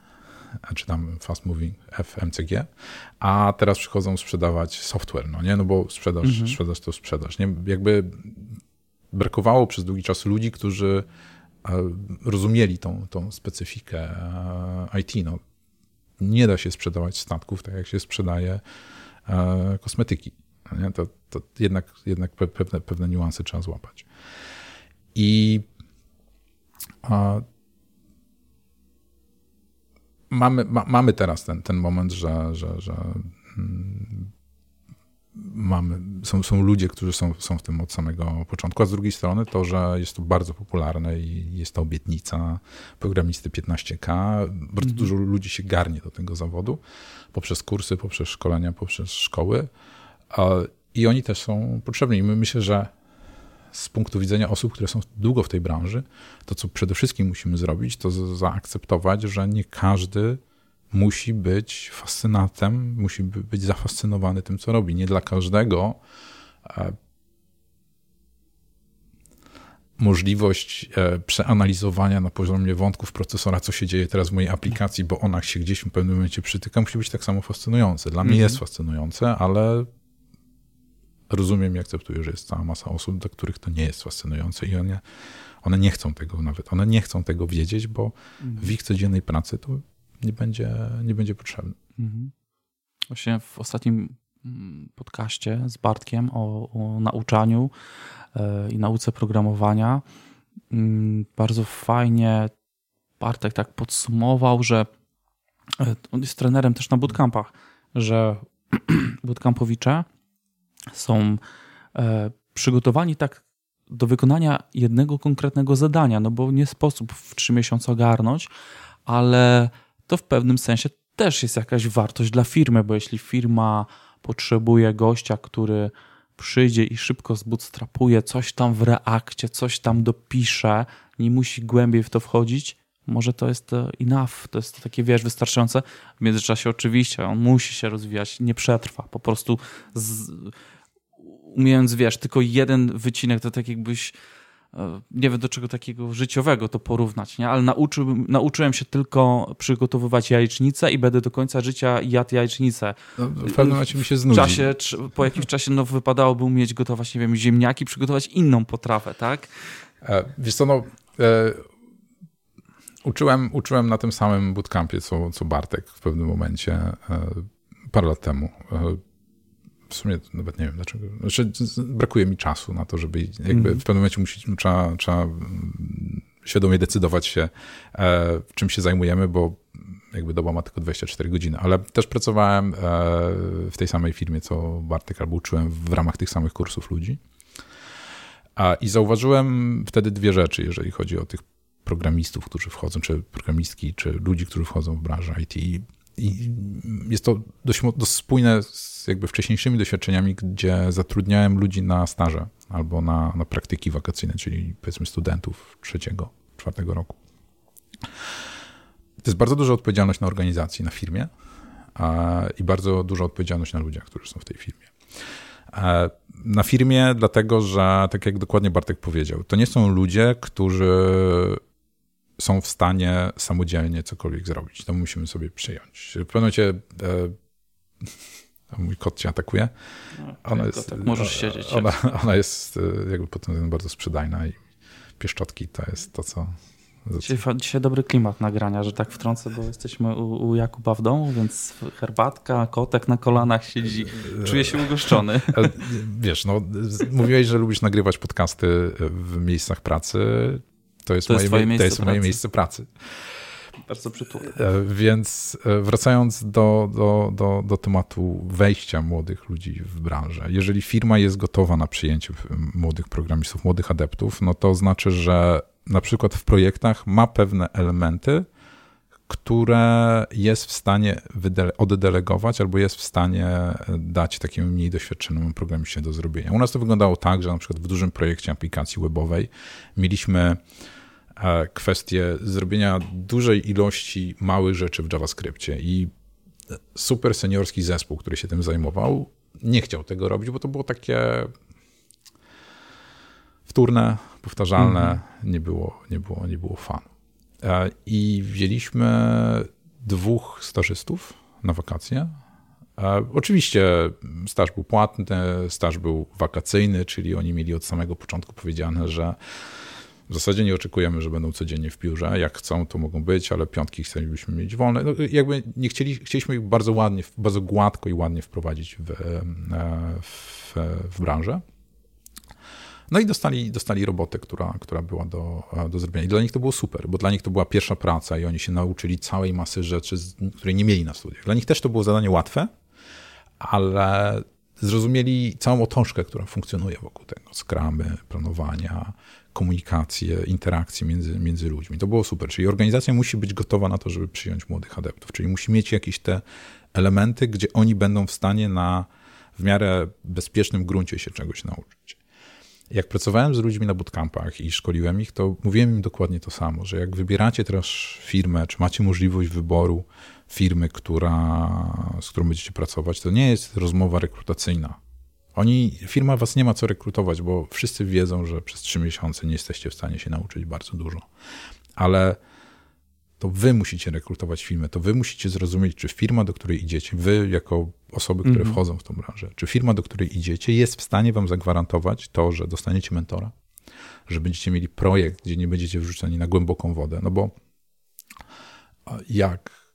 Speaker 2: czy tam fast moving FMCG, a teraz przychodzą sprzedawać software, no nie, no bo sprzedaż, mhm. sprzedaż to sprzedaż, nie? Jakby brakowało przez długi czas ludzi, którzy e, rozumieli tą, tą specyfikę e, IT, no. Nie da się sprzedawać statków tak, jak się sprzedaje e, kosmetyki. No nie? To, to jednak, jednak pewne, pewne niuanse trzeba złapać. I a, mamy, ma, mamy teraz ten, ten moment, że, że, że hmm, mamy, są, są ludzie, którzy są, są w tym od samego początku, a z drugiej strony to, że jest to bardzo popularne i jest to obietnica programisty 15K. Bardzo mhm. dużo ludzi się garnie do tego zawodu poprzez kursy, poprzez szkolenia, poprzez szkoły i oni też są potrzebni. I my myślę, że z punktu widzenia osób, które są długo w tej branży, to co przede wszystkim musimy zrobić, to zaakceptować, że nie każdy musi być fascynatem, musi być zafascynowany tym, co robi. Nie dla każdego e, możliwość e, przeanalizowania na poziomie wątków procesora, co się dzieje teraz w mojej aplikacji, bo ona się gdzieś w pewnym momencie przytyka, musi być tak samo fascynujące. Dla mnie mhm. jest fascynujące, ale rozumiem i akceptuję, że jest cała masa osób, dla których to nie jest fascynujące i one, one nie chcą tego nawet, one nie chcą tego wiedzieć, bo mhm. w ich codziennej pracy to nie będzie, nie będzie potrzebne. Mhm.
Speaker 1: Właśnie w ostatnim mm, podcaście z Bartkiem o, o nauczaniu yy, i nauce programowania yy, bardzo fajnie Bartek tak podsumował, że yy, on jest trenerem też na bootcampach, że bootcampowicze są e, przygotowani tak do wykonania jednego konkretnego zadania, no bo nie sposób w trzy miesiące ogarnąć, ale to w pewnym sensie też jest jakaś wartość dla firmy, bo jeśli firma potrzebuje gościa, który przyjdzie i szybko zbootstrapuje, coś tam w reakcie, coś tam dopisze, nie musi głębiej w to wchodzić, może to jest e, enough, to jest takie, wiesz, wystarczające. W międzyczasie oczywiście on musi się rozwijać, nie przetrwa. Po prostu z, umiejąc, wiesz, tylko jeden wycinek, to tak jakbyś e, nie wiem do czego takiego życiowego to porównać, nie? ale nauczył, nauczyłem się tylko przygotowywać jajecznicę i będę do końca życia jadł jajecznicę.
Speaker 2: No, w pewnym momencie mi się znudzi.
Speaker 1: Czasie, po jakimś czasie no, wypadałoby umieć gotować, nie wiem, ziemniaki, przygotować inną potrawę, tak?
Speaker 2: E, wiesz co, no... Uczyłem, uczyłem na tym samym bootcampie, co, co Bartek w pewnym momencie e, parę lat temu. E, w sumie nawet nie wiem dlaczego. Znaczy, brakuje mi czasu na to, żeby jakby mm. w pewnym momencie musi, trzeba, trzeba świadomie decydować się, e, czym się zajmujemy, bo jakby doba ma tylko 24 godziny, ale też pracowałem e, w tej samej firmie, co Bartek, albo uczyłem w ramach tych samych kursów ludzi. A, I zauważyłem wtedy dwie rzeczy, jeżeli chodzi o tych programistów, którzy wchodzą, czy programistki, czy ludzi, którzy wchodzą w branżę IT. I jest to dość, dość spójne z jakby wcześniejszymi doświadczeniami, gdzie zatrudniałem ludzi na staże albo na, na praktyki wakacyjne, czyli powiedzmy studentów trzeciego, czwartego roku. To jest bardzo duża odpowiedzialność na organizacji, na firmie a, i bardzo duża odpowiedzialność na ludziach, którzy są w tej firmie. A, na firmie, dlatego że, tak jak dokładnie Bartek powiedział, to nie są ludzie, którzy są w stanie samodzielnie cokolwiek zrobić. To musimy sobie przyjąć. W pewnym momencie e, mój kot cię atakuje.
Speaker 1: No, ona jest, tak możesz siedzieć.
Speaker 2: Ona, ona jest e, jakby potem bardzo sprzedajna i pieszczotki to jest to, co
Speaker 1: Dzisiaj, dzisiaj, dobry klimat nagrania, że tak wtrącę, bo jesteśmy u, u Jakuba w domu, więc herbatka, kotek na kolanach siedzi. Czuję się ugoszczony.
Speaker 2: E, wiesz, no, mówiłeś, że lubisz nagrywać podcasty w miejscach pracy. To jest, to moje, jest, miejsce, to jest moje miejsce pracy.
Speaker 1: Bardzo przytulne.
Speaker 2: Więc e, wracając do, do, do, do tematu wejścia młodych ludzi w branżę. Jeżeli firma jest gotowa na przyjęcie młodych programistów, młodych adeptów, no to znaczy, że na przykład w projektach ma pewne elementy, które jest w stanie oddelegować albo jest w stanie dać takiemu mniej doświadczonemu programiście do zrobienia. U nas to wyglądało tak, że na przykład w dużym projekcie aplikacji webowej mieliśmy e, kwestię zrobienia dużej ilości małych rzeczy w JavaScriptie i super seniorski zespół, który się tym zajmował, nie chciał tego robić, bo to było takie wtórne, powtarzalne, mm -hmm. nie, było, nie, było, nie było fanu. E, I wzięliśmy dwóch stażystów na wakacje. E, oczywiście staż był płatny, staż był wakacyjny, czyli oni mieli od samego początku powiedziane, że w zasadzie nie oczekujemy, że będą codziennie w biurze. Jak chcą, to mogą być, ale piątki chcielibyśmy mieć wolne. No, jakby nie chcieli, chcieliśmy ich bardzo ładnie, bardzo gładko i ładnie wprowadzić w, e, w, w branżę. No i dostali, dostali robotę, która, która była do, do zrobienia. I dla nich to było super, bo dla nich to była pierwsza praca i oni się nauczyli całej masy rzeczy, której nie mieli na studiach. Dla nich też to było zadanie łatwe, ale zrozumieli całą otoczkę, która funkcjonuje wokół tego. Skramy, planowania, komunikację, interakcje między, między ludźmi. To było super. Czyli organizacja musi być gotowa na to, żeby przyjąć młodych adeptów. Czyli musi mieć jakieś te elementy, gdzie oni będą w stanie na w miarę bezpiecznym gruncie się czegoś nauczyć jak pracowałem z ludźmi na bootcampach i szkoliłem ich, to mówiłem im dokładnie to samo, że jak wybieracie teraz firmę, czy macie możliwość wyboru firmy, która, z którą będziecie pracować, to nie jest rozmowa rekrutacyjna. Oni, firma was nie ma co rekrutować, bo wszyscy wiedzą, że przez trzy miesiące nie jesteście w stanie się nauczyć bardzo dużo. Ale to wy musicie rekrutować firmę, to wy musicie zrozumieć, czy firma, do której idziecie, wy jako osoby, które -hmm. wchodzą w tą branżę, czy firma, do której idziecie, jest w stanie wam zagwarantować to, że dostaniecie mentora, że będziecie mieli projekt, gdzie nie będziecie wrzuceni na głęboką wodę. No bo jak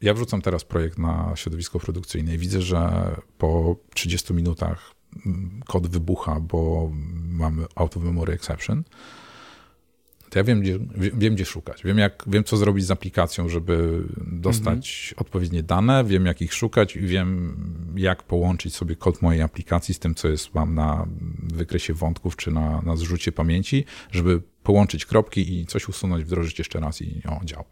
Speaker 2: ja wrzucam teraz projekt na środowisko produkcyjne i widzę, że po 30 minutach mm, kod wybucha, bo mamy out of memory exception, to ja wiem gdzie, wiem, gdzie szukać. Wiem, jak, wiem, co zrobić z aplikacją, żeby dostać mhm. odpowiednie dane, wiem, jak ich szukać i wiem, jak połączyć sobie kod mojej aplikacji z tym, co jest mam na wykresie wątków czy na, na zrzucie pamięci, żeby połączyć kropki i coś usunąć, wdrożyć jeszcze raz i o, działa.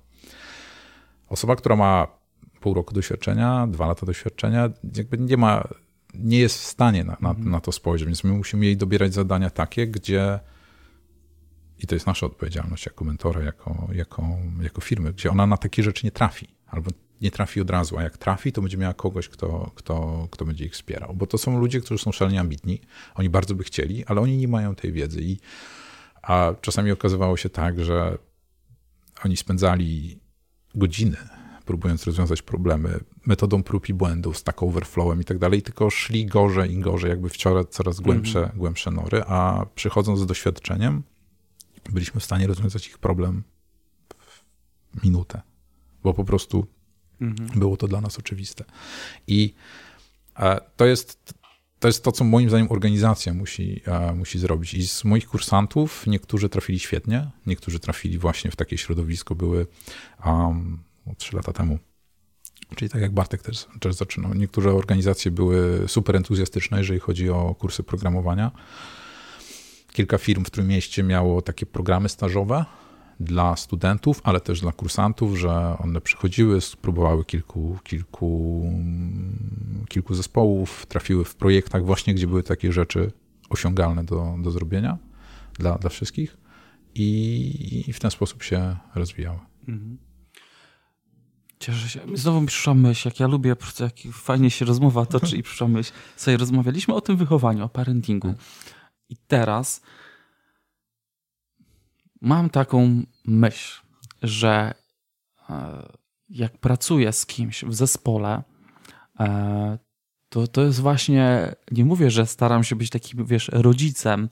Speaker 2: Osoba, która ma pół roku doświadczenia, dwa lata doświadczenia, jakby nie ma, nie jest w stanie na, na, mhm. na to spojrzeć, więc my musimy jej dobierać zadania takie, gdzie i to jest nasza odpowiedzialność jako mentora, jako, jako, jako firmy, gdzie ona na takie rzeczy nie trafi, albo nie trafi od razu, a jak trafi, to będzie miała kogoś, kto, kto, kto będzie ich wspierał. Bo to są ludzie, którzy są szalenie ambitni, oni bardzo by chcieli, ale oni nie mają tej wiedzy. I, a czasami okazywało się tak, że oni spędzali godziny próbując rozwiązać problemy metodą prób i błędów, Stack Overflowem i tak dalej, tylko szli gorzej i gorzej, jakby wciąż coraz głębsze, mm -hmm. głębsze nory, a przychodząc z doświadczeniem, byliśmy w stanie rozwiązać ich problem w minutę, bo po prostu mhm. było to dla nas oczywiste. I e, to jest, to jest to, co moim zdaniem organizacja musi, e, musi zrobić. I z moich kursantów niektórzy trafili świetnie, niektórzy trafili właśnie w takie środowisko, były um, trzy lata temu. Czyli tak jak Bartek też, też zaczynał. Niektóre organizacje były super entuzjastyczne, jeżeli chodzi o kursy programowania kilka firm w mieście miało takie programy stażowe dla studentów, ale też dla kursantów, że one przychodziły, spróbowały kilku, kilku, kilku zespołów, trafiły w projektach właśnie, gdzie były takie rzeczy osiągalne do, do zrobienia dla, dla wszystkich i, i w ten sposób się rozwijały. Mhm.
Speaker 1: Cieszę się. Znowu mi przyszła myśl, jak ja lubię, jak fajnie się rozmowa toczy i przyszła myśl. Sobie rozmawialiśmy o tym wychowaniu, o parentingu. I teraz mam taką myśl, że e, jak pracuję z kimś w zespole, e, to, to jest właśnie, nie mówię, że staram się być takim, wiesz, rodzicem,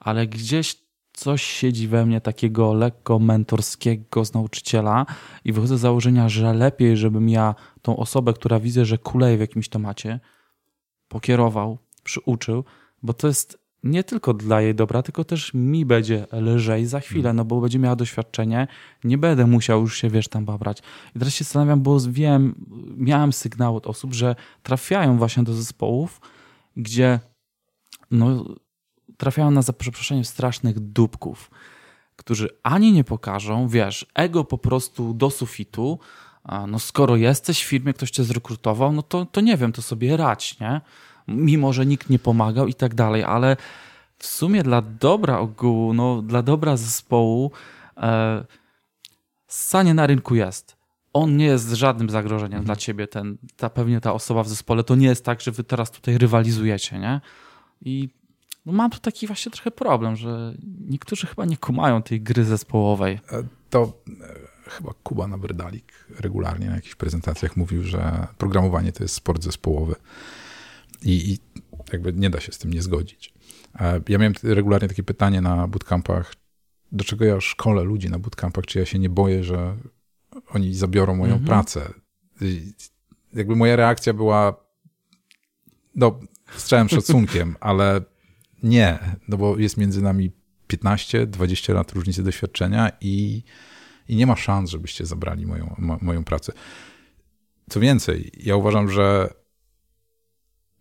Speaker 1: ale gdzieś coś siedzi we mnie takiego lekko mentorskiego z nauczyciela i wychodzę z założenia, że lepiej, żebym ja tą osobę, która widzę, że kuleje w jakimś temacie, pokierował, przyuczył, bo to jest nie tylko dla jej dobra, tylko też mi będzie lżej za chwilę, no bo będzie miała doświadczenie, nie będę musiał już się, wiesz, tam babrać. I teraz się zastanawiam, bo wiem, miałem sygnał od osób, że trafiają właśnie do zespołów, gdzie no, trafiają na, za przeproszeniem, strasznych dupków, którzy ani nie pokażą, wiesz, ego po prostu do sufitu, no skoro jesteś w firmie, ktoś cię zrekrutował, no to, to nie wiem, to sobie radź, nie? Mimo, że nikt nie pomagał i tak dalej, ale w sumie dla dobra ogółu, no dla dobra zespołu e, sanie na rynku jest. On nie jest żadnym zagrożeniem mhm. dla ciebie, ten, ta, pewnie ta osoba w zespole. To nie jest tak, że wy teraz tutaj rywalizujecie, nie? I no mam tu taki właśnie trochę problem, że niektórzy chyba nie kumają tej gry zespołowej.
Speaker 2: E, to e, chyba Kuba Nabrdalik regularnie na jakichś prezentacjach mówił, że programowanie to jest sport zespołowy i, i jakby nie da się z tym nie zgodzić. E, ja miałem regularnie takie pytanie na bootcampach, dlaczego ja szkolę ludzi na bootcampach, czy ja się nie boję, że oni zabiorą moją mhm. pracę. I jakby moja reakcja była, no, z całym szacunkiem, ale nie, no bo jest między nami 15-20 lat różnicy doświadczenia i, i nie ma szans, żebyście zabrali moją, mo, moją pracę. Co więcej, ja uważam, że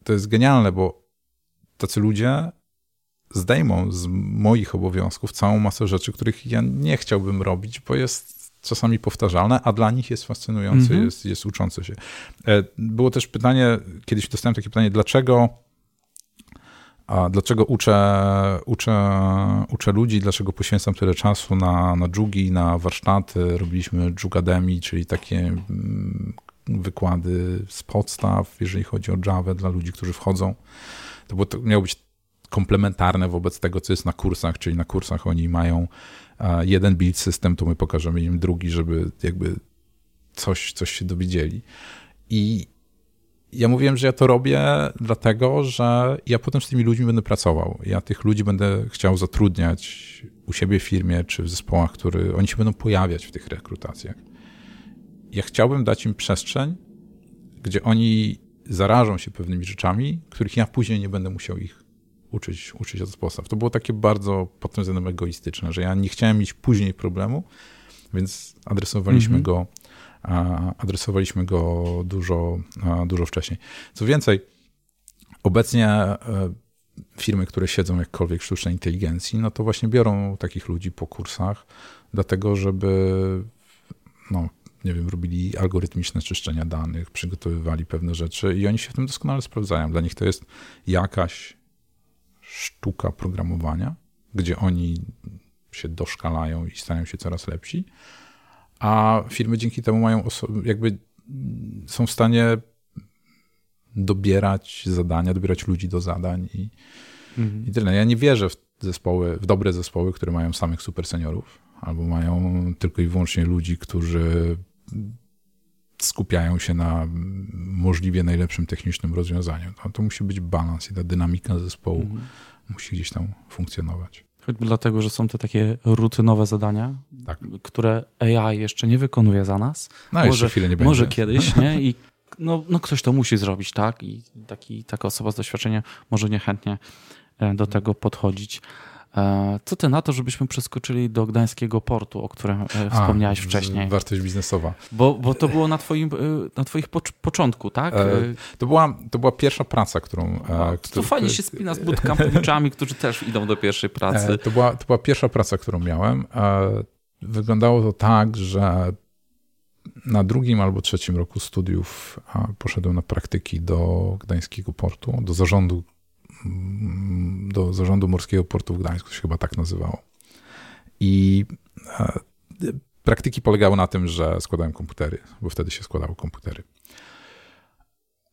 Speaker 2: to jest genialne, bo tacy ludzie zdejmą z moich obowiązków całą masę rzeczy, których ja nie chciałbym robić, bo jest czasami powtarzalne, a dla nich jest fascynujące, mm -hmm. jest, jest uczące się. E, było też pytanie, kiedyś dostałem takie pytanie, dlaczego a dlaczego uczę, uczę, uczę ludzi, dlaczego poświęcam tyle czasu na, na dżugi, na warsztaty. Robiliśmy Jugademy, czyli takie mm, wykłady z podstaw, jeżeli chodzi o Java dla ludzi, którzy wchodzą. To, było, to miało być komplementarne wobec tego, co jest na kursach, czyli na kursach oni mają jeden build system, to my pokażemy im drugi, żeby jakby coś, coś się dowiedzieli. I ja mówiłem, że ja to robię dlatego, że ja potem z tymi ludźmi będę pracował. Ja tych ludzi będę chciał zatrudniać u siebie w firmie czy w zespołach, które oni się będą pojawiać w tych rekrutacjach. Ja chciałbym dać im przestrzeń, gdzie oni zarażą się pewnymi rzeczami, których ja później nie będę musiał ich uczyć, uczyć od podstaw. To było takie bardzo pod tym względem egoistyczne, że ja nie chciałem mieć później problemu, więc adresowaliśmy mm -hmm. go adresowaliśmy go dużo, dużo wcześniej. Co więcej, obecnie e, firmy, które siedzą jakkolwiek w sztucznej inteligencji, no to właśnie biorą takich ludzi po kursach, dlatego żeby, no, nie wiem, robili algorytmiczne czyszczenia danych, przygotowywali pewne rzeczy i oni się w tym doskonale sprawdzają. Dla nich to jest jakaś sztuka programowania, gdzie oni się doszkalają i stają się coraz lepsi, a firmy dzięki temu mają jakby są w stanie dobierać zadania, dobierać ludzi do zadań i, mhm. i tyle. Ja nie wierzę w zespoły, w dobre zespoły, które mają samych super seniorów, albo mają tylko i wyłącznie ludzi, którzy skupiają się na możliwie najlepszym technicznym rozwiązaniu. To, to musi być balans i ta dynamika zespołu mhm. musi gdzieś tam funkcjonować.
Speaker 1: Choćby dlatego, że są te takie rutynowe zadania, tak. które AI jeszcze nie wykonuje za nas.
Speaker 2: No, może, jeszcze chwilę nie
Speaker 1: będzie. Może kiedyś, nie? I no, no ktoś to musi zrobić, tak? I taki, taka osoba z doświadczeniem może niechętnie e, do tego podchodzić. E, co ty na to, żebyśmy przeskoczyli do gdańskiego portu, o którym e, wspomniałeś A, wcześniej?
Speaker 2: Wartość biznesowa.
Speaker 1: Bo, bo to było na, twoim, e, na twoich początku, tak?
Speaker 2: To była, to była pierwsza praca, którą...
Speaker 1: A, to fajnie się spina z bootcampowiczami, którzy też idą do pierwszej pracy.
Speaker 2: To była, to była pierwsza praca, którą miałem. Wyglądało to tak, że na drugim albo trzecim roku studiów poszedłem na praktyki do gdańskiego portu, do zarządu do Zarządu Morskiego Portu w Gdańsku, się chyba tak nazywało. I e, praktyki polegały na tym, że składałem komputery, bo wtedy się składało komputery.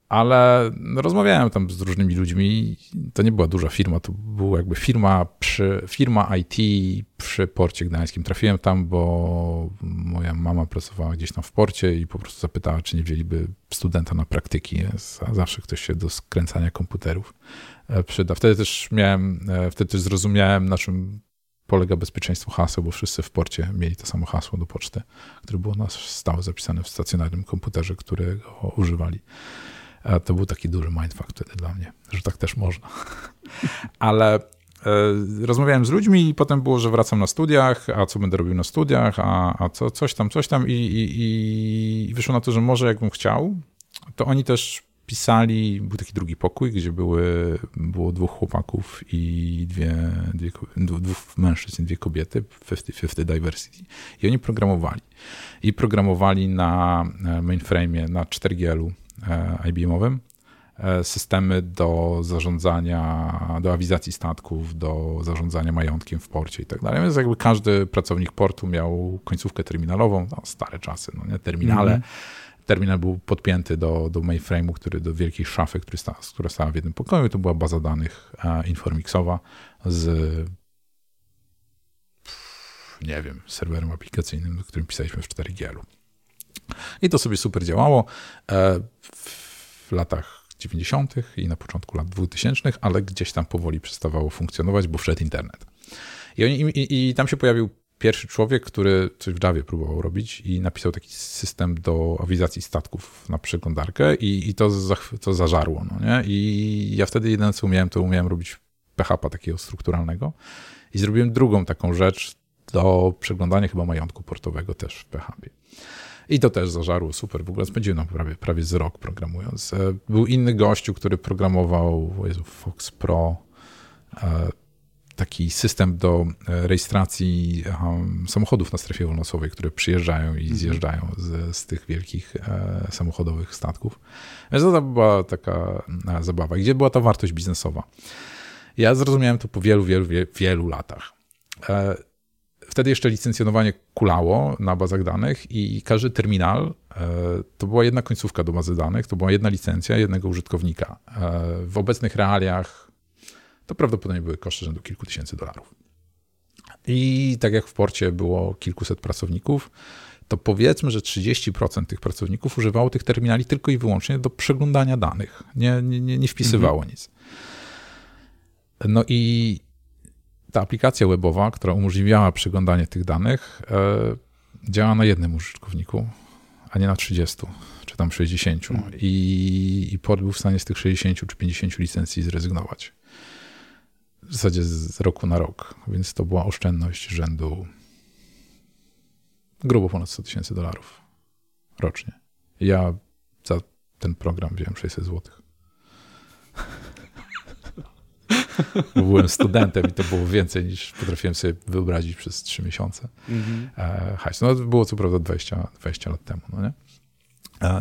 Speaker 2: Ale rozmawiałem tam z różnymi ludźmi. To nie była duża firma, to była jakby firma, przy, firma IT przy porcie gdańskim. Trafiłem tam, bo moja mama pracowała gdzieś tam w porcie i po prostu zapytała, czy nie wzięliby studenta na praktyki. Zawsze ktoś się do skręcania komputerów przyda. Wtedy też miałem, e, wtedy też zrozumiałem, na czym polega bezpieczeństwo haseł, bo wszyscy w porcie mieli to samo hasło do poczty, które było na stałe zapisane w stacjonarnym komputerze, którego używali. To był taki duży mindfuck wtedy dla mnie, że tak też można. Ale e, rozmawiałem z ludźmi i potem było, że wracam na studiach, a co będę robił na studiach, a, a co, coś tam, coś tam i, i, i wyszło na to, że może jakbym chciał, to oni też pisali, był taki drugi pokój, gdzie były, było dwóch chłopaków i dwie, dwie, dwóch mężczyzn dwie kobiety, 50-50 diversity. I oni programowali. I programowali na e, mainframe'ie, na 4GL-u e, IBM-owym e, systemy do zarządzania, do awizacji statków, do zarządzania majątkiem w porcie i tak dalej. Więc jakby każdy pracownik portu miał końcówkę terminalową, no, stare czasy, no nie, terminale, mm -hmm terminal był podpięty do, do mainframe'u, który do wielkiej szafy, który sta, która stała w jednym pokoju. To była baza danych e, Informixowa z nie wiem, serwerem aplikacyjnym, do którym pisaliśmy w 4GL-u. I to sobie super działało e, w latach 90. i na początku lat 2000, ale gdzieś tam powoli przestawało funkcjonować, bo wszedł internet. I, oni, i, i tam się pojawił pierwszy człowiek, który coś w Javie próbował robić i napisał taki system do awizacji statków na przeglądarkę i, i to, za, to zażarło. No nie? I ja wtedy jedyne co umiałem, to umiałem robić PHP takiego strukturalnego i zrobiłem drugą taką rzecz do przeglądania chyba majątku portowego też w PHP. I to też zażarło super. W ogóle spędziłem tam prawie, prawie z rok programując. E, był inny gościu, który programował Jezu, Fox Pro e, taki system do e, rejestracji um, samochodów na strefie wolnosowej, które przyjeżdżają i mhm. zjeżdżają z, z tych wielkich e, samochodowych statków. Więc to była taka e, zabawa. Gdzie była ta wartość biznesowa? Ja zrozumiałem to po wielu, wielu, wielu latach. Wtedy jeszcze licencjonowanie kulało na bazach danych i każdy terminal to była jedna końcówka do bazy danych, to była jedna licencja jednego użytkownika. W obecnych realiach to prawdopodobnie były koszty rzędu kilku tysięcy dolarów. I tak jak w porcie było kilkuset pracowników, to powiedzmy, że 30% tych pracowników używało tych terminali tylko i wyłącznie do przeglądania danych. Nie, nie, nie wpisywało mhm. nic. No i ta aplikacja webowa, która umożliwiała przeglądanie tych danych, e, działa na jednym użytkowniku, a nie na 30 czy tam 60. Mhm. I, I port był w stanie z tych 60 czy 50 licencji zrezygnować w zasadzie z roku na rok, więc to była oszczędność rzędu grubo ponad 100 tysięcy dolarów rocznie. Ja za ten program wziąłem 600 złotych. Bo byłem studentem i to było więcej niż potrafiłem sobie wyobrazić przez 3 miesiące. Mm -hmm. No, było co prawda 20, 20 lat temu, no nie?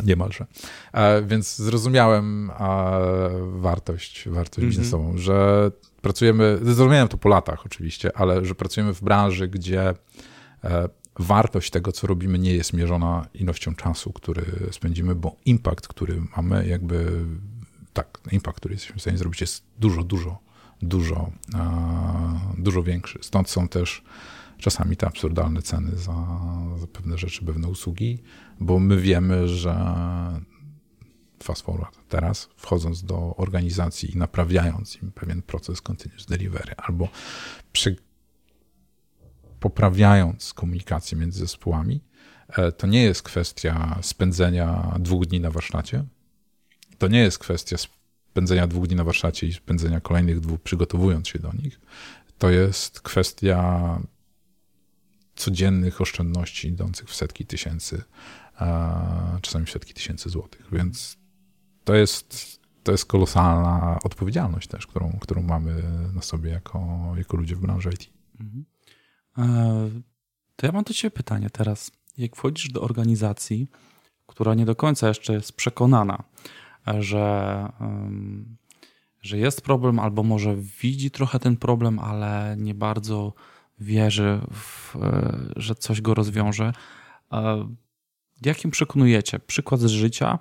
Speaker 2: Niemalże. Więc zrozumiałem wartość, wartość -hmm. biznesową, że pracujemy, zrozumiałem to po latach oczywiście, ale że pracujemy w branży, gdzie e, wartość tego, co robimy, nie jest mierzona ilością czasu, który spędzimy, bo impact, który mamy, jakby tak, impact, który jesteśmy w stanie zrobić, jest dużo, dużo, dużo, dużo większy. Stąd są też czasami te absurdalne ceny za, za pewne rzeczy, pewne usługi, bo my wiemy, że fast forward. Teraz wchodząc do organizacji i naprawiając im pewien proces continuous delivery albo przy, poprawiając komunikację między zespołami, e, to nie jest kwestia spędzenia dwóch dni na warsztacie. To nie jest kwestia spędzenia dwóch dni na warsztacie i spędzenia kolejnych dwóch przygotowując się do nich. To jest kwestia codziennych oszczędności idących w setki tysięcy, a czasami setki tysięcy złotych. Więc to jest, to jest kolosalna odpowiedzialność też, którą, którą mamy na sobie jako, jako ludzie w branży IT. Mhm.
Speaker 1: E, to ja mam do Ciebie pytanie teraz. Jak wchodzisz do organizacji, która nie do końca jeszcze jest przekonana, że, że jest problem, albo może widzi trochę ten problem, ale nie bardzo wierzy, w, e, że coś go rozwiąże. E, jak im przekonujecie? Przykład z życia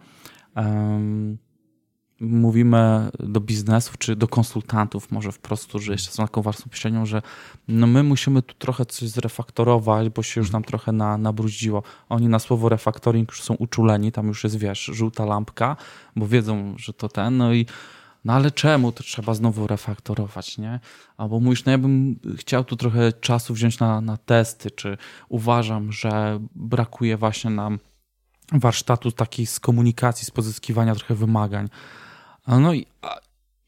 Speaker 1: mówimy do biznesów czy do konsultantów, może wprost, że jeszcze są taką warstwą piśnienią, że no my musimy tu trochę coś zrefaktorować, bo się już nam trochę na, nabrudziło. Oni na słowo refaktoring już są uczuleni, tam już jest, wiesz, żółta lampka, bo wiedzą, że to ten, no i no ale czemu to trzeba znowu refaktorować, nie? Albo mówisz, no ja bym chciał tu trochę czasu wziąć na, na testy, czy uważam, że brakuje właśnie nam warsztatu takiej z komunikacji, z pozyskiwania trochę wymagań. No i,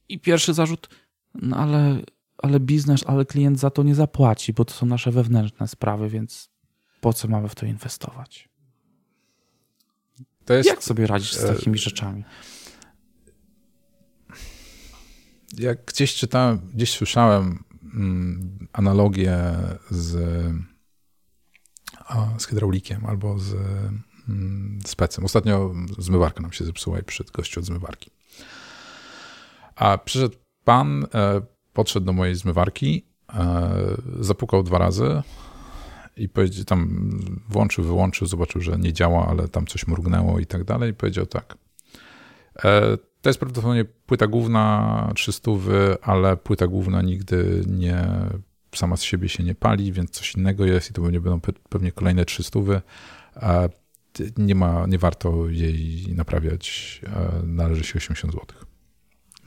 Speaker 1: i pierwszy zarzut, no ale, ale biznes, ale klient za to nie zapłaci, bo to są nasze wewnętrzne sprawy, więc po co mamy w to inwestować? To jest, Jak sobie radzisz z e, takimi rzeczami?
Speaker 2: Jak gdzieś czytałem, gdzieś słyszałem mm, analogię z, z hydraulikiem albo z specem. Ostatnio zmywarka nam się zepsuła i przyszedł gościu od zmywarki. A przyszedł pan, e, podszedł do mojej zmywarki, e, zapukał dwa razy, i powiedział, tam włączył, wyłączył, zobaczył, że nie działa, ale tam coś mrugnęło i tak dalej i powiedział tak. E, to jest prawdopodobnie płyta główna 300, ale płyta główna nigdy nie sama z siebie się nie pali, więc coś innego jest i to pewnie będą pewnie kolejne 300. Nie ma, nie warto jej naprawiać, e, należy się 80 zł.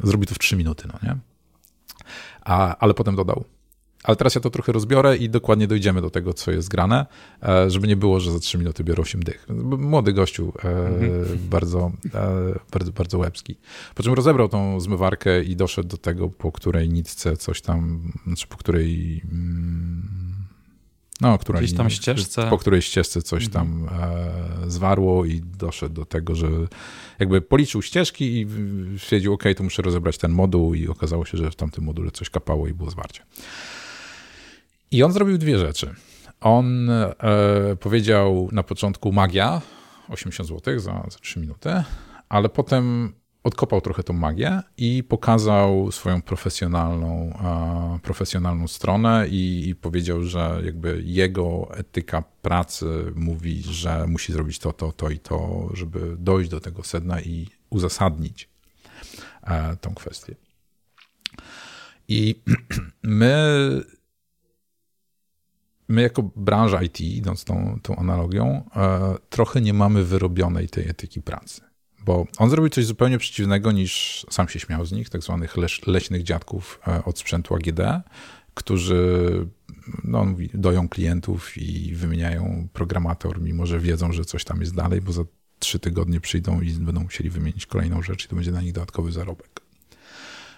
Speaker 2: Zrobi to w 3 minuty, no nie? A, ale potem dodał, ale teraz ja to trochę rozbiorę i dokładnie dojdziemy do tego, co jest grane, e, żeby nie było, że za trzy minuty biorą 8 dych. Młody gościu, mhm. bardzo, e, bardzo, bardzo łebski. Po czym rozebrał tą zmywarkę i doszedł do tego, po której nitce coś tam, znaczy po której... Mm, no, której,
Speaker 1: Gdzieś tam ścieżce.
Speaker 2: Po której ścieżce coś mhm. tam e, zwarło i doszedł do tego, że jakby policzył ścieżki i stwierdził, ok, to muszę rozebrać ten moduł i okazało się, że w tamtym module coś kapało i było zwarcie. I on zrobił dwie rzeczy. On e, powiedział na początku magia, 80 zł za, za 3 minuty, ale potem odkopał trochę tą magię i pokazał swoją profesjonalną, e, profesjonalną stronę i, i, powiedział, że jakby jego etyka pracy mówi, że musi zrobić to, to, to i to, żeby dojść do tego sedna i uzasadnić e, tą kwestię. I my my jako branża IT, idąc tą, tą analogią, e, trochę nie mamy wyrobionej tej etyki pracy. Bo on zrobił coś zupełnie przeciwnego niż sam się śmiał z nich, tak zwanych leś, leśnych dziadków e, od sprzętu AGD, którzy no, doją klientów i wymieniają programator, mimo że wiedzą, że coś tam jest dalej, bo za trzy tygodnie przyjdą i będą musieli wymienić kolejną rzecz i to będzie na nich dodatkowy zarobek.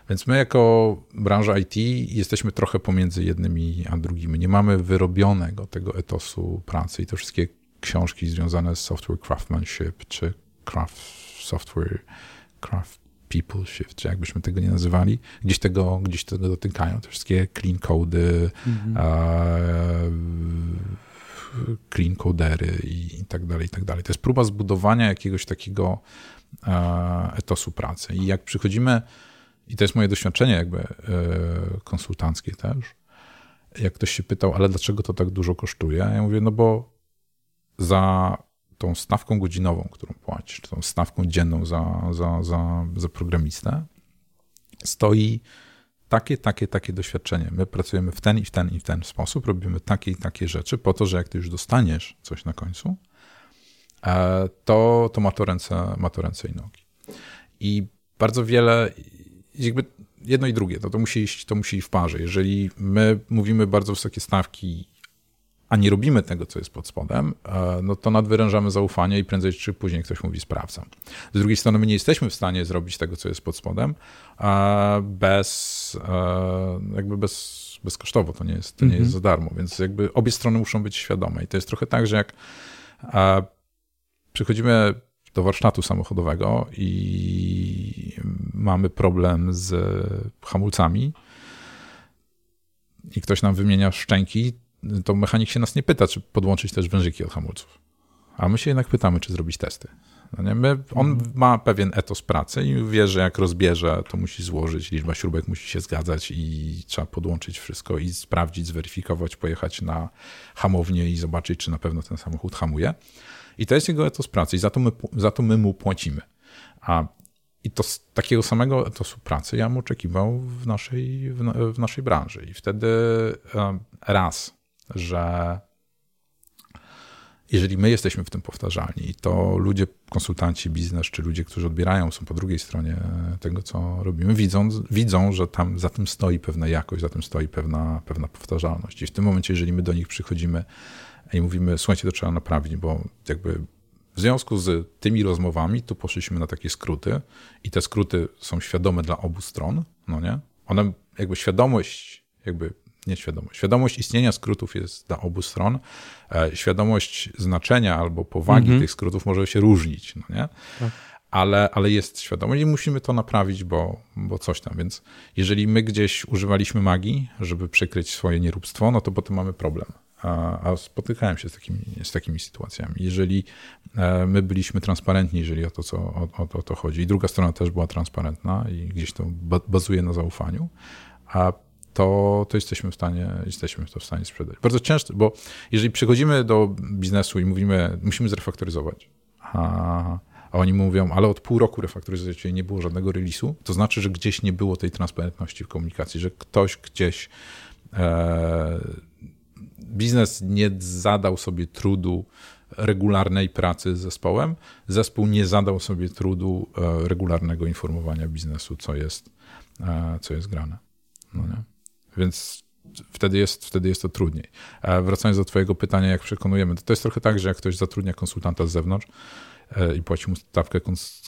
Speaker 2: Więc my jako branża IT jesteśmy trochę pomiędzy jednymi a drugimi. Nie mamy wyrobionego tego etosu pracy i te wszystkie książki związane z software craftsmanship czy craft software craft peopleship, czy jakbyśmy tego nie nazywali, gdzieś tego, gdzieś tego dotykają. Te wszystkie clean cody, mhm. clean codery i, i tak dalej, i tak dalej. To jest próba zbudowania jakiegoś takiego etosu pracy. I jak przychodzimy i to jest moje doświadczenie jakby e, konsultanckie też. Jak ktoś się pytał, ale dlaczego to tak dużo kosztuje? Ja mówię, no bo za tą stawką godzinową, którą płacisz, tą stawką dzienną za, za, za, za programistę, stoi takie, takie, takie doświadczenie. My pracujemy w ten i w ten i w ten sposób, robimy takie i takie rzeczy po to, że jak ty już dostaniesz coś na końcu, e, to, to ma, to ręce, ma to ręce i nogi. I bardzo wiele jakby jedno i drugie, to, to, musi iść, to musi iść w parze. Jeżeli my mówimy bardzo wysokie stawki, a nie robimy tego, co jest pod spodem, e, no to nadwyrężamy zaufanie i prędzej czy później ktoś mówi sprawdzam. Z drugiej strony my nie jesteśmy w stanie zrobić tego, co jest pod spodem bez, e, jakby bez, bezkosztowo, to nie jest, to nie jest mhm. za darmo, więc jakby obie strony muszą być świadome i to jest trochę tak, że jak e, przychodzimy do warsztatu samochodowego i mamy problem z hamulcami i ktoś nam wymienia szczęki, to mechanik się nas nie pyta, czy podłączyć też wężyki od hamulców. A my się jednak pytamy, czy zrobić testy. No my, on mhm. ma pewien etos pracy i wie, że jak rozbierze, to musi złożyć, liczba śrubek musi się zgadzać i trzeba podłączyć wszystko i sprawdzić, zweryfikować, pojechać na hamownię i zobaczyć, czy na pewno ten samochód hamuje. I to jest jego etos pracy i za to my, za to my mu płacimy. A i to z takiego samego etosu pracy ja bym oczekiwał w naszej, w, w naszej branży. I wtedy raz, że jeżeli my jesteśmy w tym powtarzalni, to ludzie, konsultanci, biznes, czy ludzie, którzy odbierają, są po drugiej stronie tego, co robimy, widzą, widzą że tam za tym stoi pewna jakość, za tym stoi pewna, pewna powtarzalność. I w tym momencie, jeżeli my do nich przychodzimy i mówimy, słuchajcie, to trzeba naprawić, bo jakby w związku z tymi rozmowami, tu poszliśmy na takie skróty i te skróty są świadome dla obu stron, no nie? One, jakby świadomość, jakby nie świadomość, świadomość istnienia skrótów jest dla obu stron, e, świadomość znaczenia albo powagi mhm. tych skrótów może się różnić, no nie? Tak. Ale, ale jest świadomość i musimy to naprawić, bo, bo coś tam. Więc jeżeli my gdzieś używaliśmy magii, żeby przykryć swoje nieróbstwo, no to potem mamy problem a, a spotykałem się z takimi, z takimi sytuacjami. Jeżeli e, my byliśmy transparentni, jeżeli o to, co, o, o, o to chodzi, i druga strona też była transparentna i gdzieś to bazuje na zaufaniu, a to, to jesteśmy w stanie, jesteśmy to w stanie sprzedać. Bardzo często, bo jeżeli przychodzimy do biznesu i mówimy, musimy zrefaktoryzować, a, a oni mówią, ale od pół roku refaktoryzacji nie było żadnego release'u, to znaczy, że gdzieś nie było tej transparentności w komunikacji, że ktoś gdzieś e, biznes nie zadał sobie trudu regularnej pracy z zespołem, zespół nie zadał sobie trudu e, regularnego informowania biznesu, co jest, e, co jest grane. No nie? Więc wtedy jest, wtedy jest to trudniej. Wracając do Twojego pytania, jak przekonujemy, to, to jest trochę tak, że jak ktoś zatrudnia konsultanta z zewnątrz, E, i płaci mu stawkę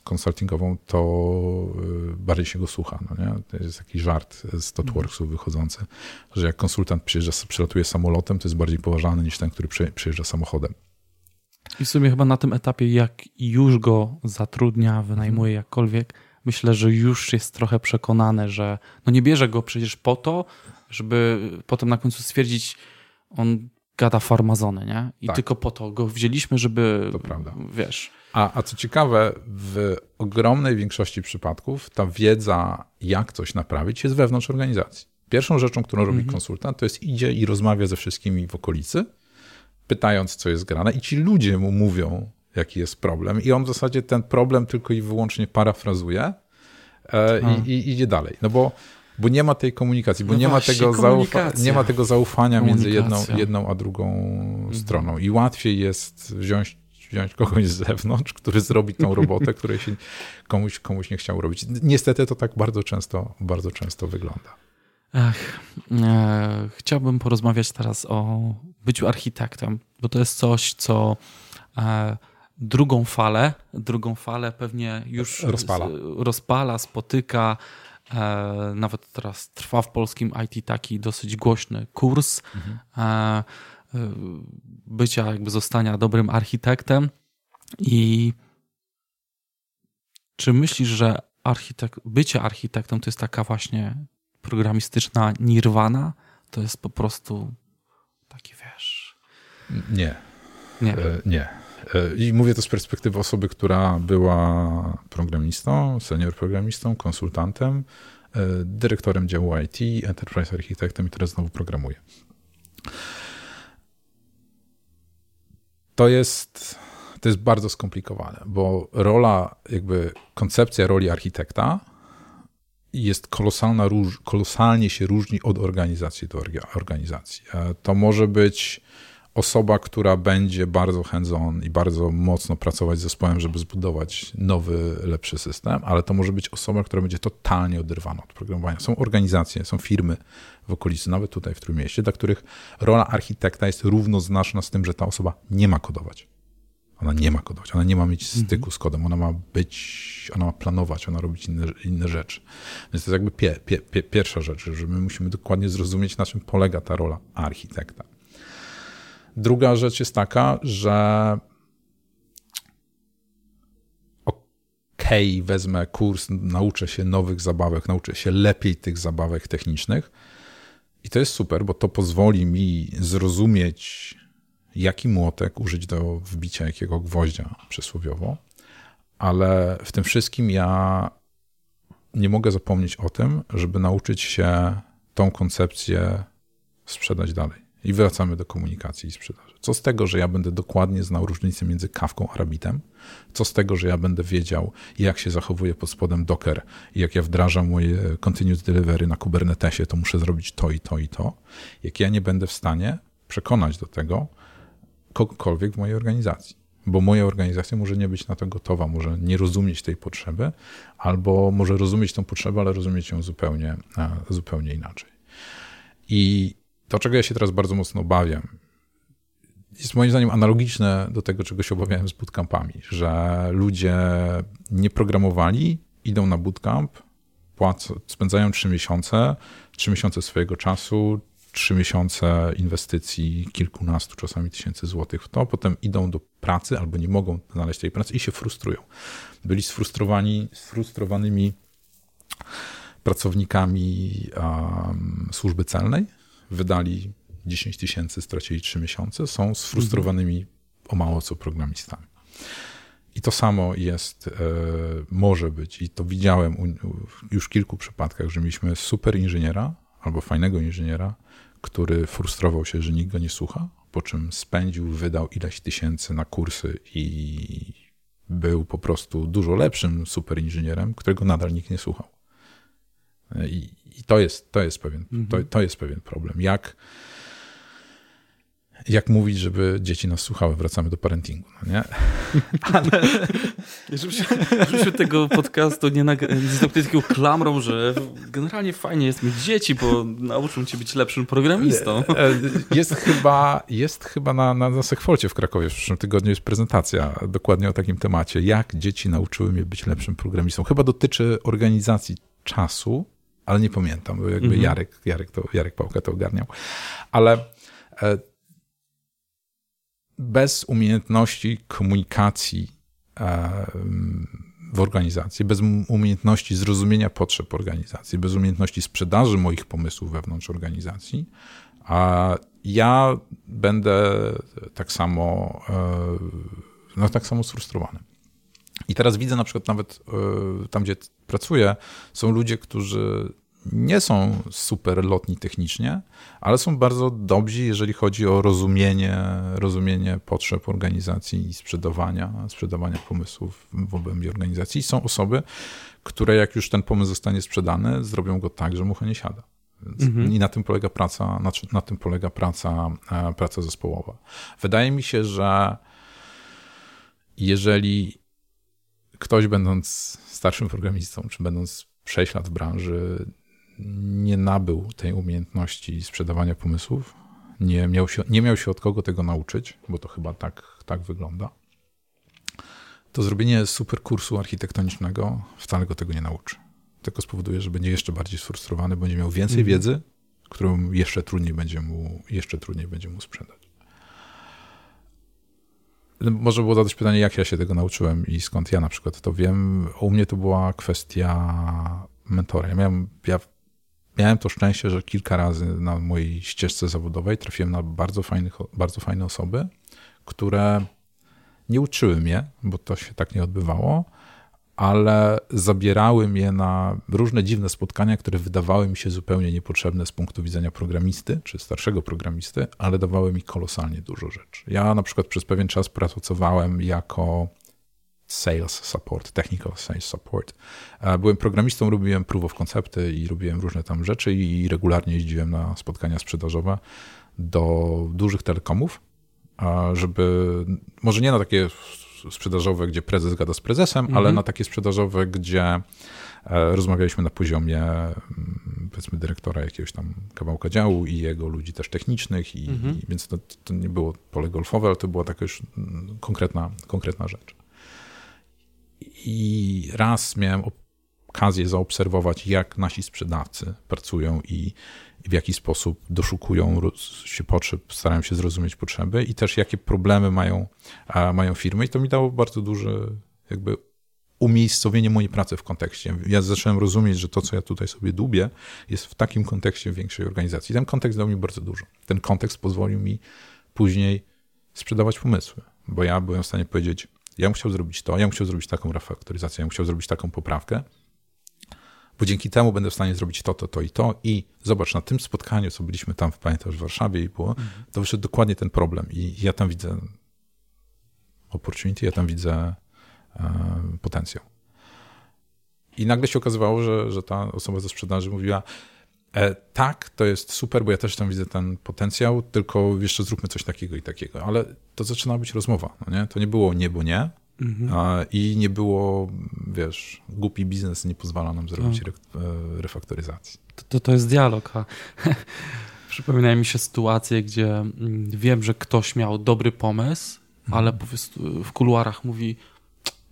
Speaker 2: konsultingową, to e, bardziej się go słucha. No nie? To jest taki żart z Totworksu wychodzący, że jak konsultant przyjeżdża, przylatuje samolotem, to jest bardziej poważany niż ten, który przyjeżdża samochodem.
Speaker 1: I w sumie chyba na tym etapie, jak już go zatrudnia, wynajmuje jakkolwiek, myślę, że już jest trochę przekonany, że no nie bierze go przecież po to, żeby potem na końcu stwierdzić, on gada farmazony, nie? I tak. tylko po to go wzięliśmy, żeby, to prawda. wiesz...
Speaker 2: A, a co ciekawe, w ogromnej większości przypadków ta wiedza, jak coś naprawić, jest wewnątrz organizacji. Pierwszą rzeczą, którą robi mhm. konsultant, to jest idzie i rozmawia ze wszystkimi w okolicy, pytając, co jest grane, i ci ludzie mu mówią, jaki jest problem, i on w zasadzie ten problem tylko i wyłącznie parafrazuje e, i, i, idzie dalej. No bo bo nie ma tej komunikacji, bo no nie, właśnie, ma tego zaufa nie ma tego zaufania między jedną, jedną a drugą mhm. stroną. I łatwiej jest wziąć wziąć kogoś z zewnątrz, który zrobi tą robotę, której się komuś, komuś nie chciał robić. Niestety to tak bardzo często, bardzo często wygląda.
Speaker 1: Ach, e, chciałbym porozmawiać teraz o byciu architektem, bo to jest coś, co e, drugą falę, drugą falę pewnie już rozpala, rozpala spotyka. E, nawet teraz trwa w polskim IT taki dosyć głośny kurs. Mhm. E, Y, bycia, jakby zostania dobrym architektem. I czy myślisz, że architek, bycie architektem to jest taka właśnie programistyczna nirwana? To jest po prostu taki, wiesz...
Speaker 2: Nie. Nie. E, nie. E, I mówię to z perspektywy osoby, która była programistą, senior programistą, konsultantem, e, dyrektorem działu IT, enterprise architektem i teraz znowu programuje to jest, to jest bardzo skomplikowane, bo rola, jakby koncepcja roli architekta jest kolosalna, kolosalnie się różni od organizacji do organizacji. E, to może być osoba, która będzie bardzo hands-on i bardzo mocno pracować z zespołem, żeby zbudować nowy, lepszy system, ale to może być osoba, która będzie totalnie oderwana od programowania. Są organizacje, są firmy w okolicy, nawet tutaj w Trójmieście, dla których rola architekta jest równoznaczna z tym, że ta osoba nie ma kodować. Ona nie ma kodować, ona nie ma mieć styku mhm. z kodem, ona ma być, ona ma planować, ona robić inne, inne rzeczy. Więc to jest jakby pie, pie, pie, pierwsza rzecz, że my musimy dokładnie zrozumieć, na czym polega ta rola architekta. Druga rzecz jest taka, że okej, okay, wezmę kurs, nauczę się nowych zabawek, nauczę się lepiej tych zabawek technicznych i to jest super, bo to pozwoli mi zrozumieć, jaki młotek użyć do wbicia jakiego gwoździa przysłowiowo, ale w tym wszystkim ja nie mogę zapomnieć o tym, żeby nauczyć się tą koncepcję sprzedać dalej. I wracamy do komunikacji i sprzedaży. Co z tego, że ja będę dokładnie znał różnicę między kawką a rabitem? Co z tego, że ja będę wiedział, jak się zachowuje pod spodem Docker i jak ja wdrażam moje continuous delivery na Kubernetesie, to muszę zrobić to i to i to. Jak ja nie będę w stanie przekonać do tego kogokolwiek w mojej organizacji. Bo moja organizacja może nie być na to gotowa, może nie rozumieć tej potrzeby, albo może rozumieć tę potrzebę, ale rozumieć ją zupełnie, zupełnie inaczej. I to, czego ja się teraz bardzo mocno obawiam, jest moim zdaniem analogiczne do tego, czego się obawiałem z bootcampami, że ludzie nie programowali, idą na bootcamp, płacą, spędzają trzy miesiące, trzy miesiące swojego czasu, trzy miesiące inwestycji kilkunastu czasami tysięcy złotych w to, potem idą do pracy albo nie mogą znaleźć tej pracy i się frustrują. Byli sfrustrowani, sfrustrowanymi pracownikami um, służby celnej, wydali 10 tysięcy, stracili 3 miesiące, są sfrustrowanymi o mało co programistami. I to samo jest, e, może być, i to widziałem już w kilku przypadkach, że mieliśmy super inżyniera albo fajnego inżyniera, który frustrował się, że nikt go nie słucha, po czym spędził, wydał ileś tysięcy na kursy i był po prostu dużo lepszym super inżynierem, którego nadal nikt nie słuchał. E, I, i to, jest, to, jest pewien, mhm. to, to jest pewien problem. Jak jak mówić, żeby dzieci nas słuchały. Wracamy do parentingu, no nie?
Speaker 1: Ale żebyśmy, żebyśmy tego podcastu nie, nie zamknęli taką klamrą, że generalnie fajnie jest mieć dzieci, bo nauczą cię być lepszym programistą. E,
Speaker 2: jest chyba, jest chyba na, na Sekfolcie w Krakowie w przyszłym tygodniu jest prezentacja dokładnie o takim temacie. Jak dzieci nauczyły mnie być lepszym programistą. Chyba dotyczy organizacji czasu, ale nie pamiętam, bo jakby mhm. Jarek, Jarek, to, Jarek Pałka to ogarniał. Ale e, bez umiejętności komunikacji w organizacji, bez umiejętności zrozumienia potrzeb organizacji, bez umiejętności sprzedaży moich pomysłów wewnątrz organizacji, a ja będę tak samo, e, no tak samo sfrustrowany. I teraz widzę na przykład nawet e, tam, gdzie pracuję, są ludzie, którzy nie są super lotni technicznie, ale są bardzo dobrzy, jeżeli chodzi o rozumienie, rozumienie potrzeb organizacji i sprzedawania, sprzedawania pomysłów w obrębie organizacji. I są osoby, które jak już ten pomysł zostanie sprzedany, zrobią go tak, że mucha nie siada. Mhm. I na tym polega praca, na, na tym polega praca, e, praca zespołowa. Wydaje mi się, że jeżeli ktoś będąc starszym programistą, czy będąc 6 lat w branży, nie nabył tej umiejętności sprzedawania pomysłów, nie miał się, nie miał się od kogo tego nauczyć, bo to chyba tak, tak wygląda, to zrobienie super kursu architektonicznego wcale go tego nie nauczy. Tylko spowoduje, że będzie jeszcze bardziej sfrustrowany, będzie miał więcej mhm. wiedzy, którą jeszcze trudniej będzie mu, jeszcze trudniej będzie mu sprzedać. Może było zadać pytanie, jak ja się tego nauczyłem i skąd ja na przykład to wiem. U mnie to była kwestia mentora. Ja miałem, ja miałem to szczęście, że kilka razy na mojej ścieżce zawodowej trafiłem na bardzo, fajnych, bardzo fajne osoby, które nie uczyły mnie, bo to się tak nie odbywało, ale zabierały mnie na różne dziwne spotkania, które wydawały mi się zupełnie niepotrzebne z punktu widzenia programisty, czy starszego programisty, ale dawały mi kolosalnie dużo rzeczy. Ja na przykład przez pewien czas pracowałem jako sales support, technical sales support. Byłem programistą, robiłem proof of concepty i robiłem różne tam rzeczy i regularnie jeździłem na spotkania sprzedażowe do dużych telekomów, żeby, może nie na takie sprzedażowe, gdzie prezes gada z prezesem, ale mhm. na takie sprzedażowe, gdzie e, rozmawialiśmy na poziomie mm, powiedzmy dyrektora jakiegoś tam kawałka działu i jego ludzi też technicznych, i, mhm. i więc to, to, nie było pole golfowe, ale to była taka już mm, konkretna, konkretna rzecz. I raz miałem okazję zaobserwować, jak nasi sprzedawcy pracują i w jaki sposób doszukują się potrzeb, starają się zrozumieć potrzeby i też jakie problemy mają, mają firmy. I to mi dało bardzo duże jakby umiejscowienie mojej pracy w kontekście. Ja zacząłem rozumieć, że to, co ja tutaj sobie dubię, jest w takim kontekście większej organizacji. Ten kontekst dał mi bardzo dużo. Ten kontekst pozwolił mi później sprzedawać pomysły, bo ja byłem w stanie powiedzieć, ja bym chciał zrobić to, ja bym chciał zrobić taką refaktoryzację, ja bym chciał zrobić taką poprawkę, bo dzięki temu będę w stanie zrobić to, to, to i to. I zobacz, na tym spotkaniu, co byliśmy tam, pamiętasz, w Warszawie i było, mhm. to wyszedł dokładnie ten problem. I ja tam widzę opportunity, ja tam widzę e, potencjał. I nagle się okazywało, że, że ta osoba ze sprzedaży mówiła, E, tak, to jest super, bo ja też tam widzę ten potencjał, tylko jeszcze zróbmy coś takiego i takiego. Ale to zaczyna być rozmowa, no nie? To nie było nie, bo nie. Mhm. A, I nie było, wiesz, głupi biznes nie pozwala nam zrobić tak. re, refaktoryzacji.
Speaker 1: To, to, to jest dialog. Przypominają mi się sytuacje, gdzie mm, wiem, że ktoś miał dobry pomysł, mhm. ale po prostu w kuluarach mówi,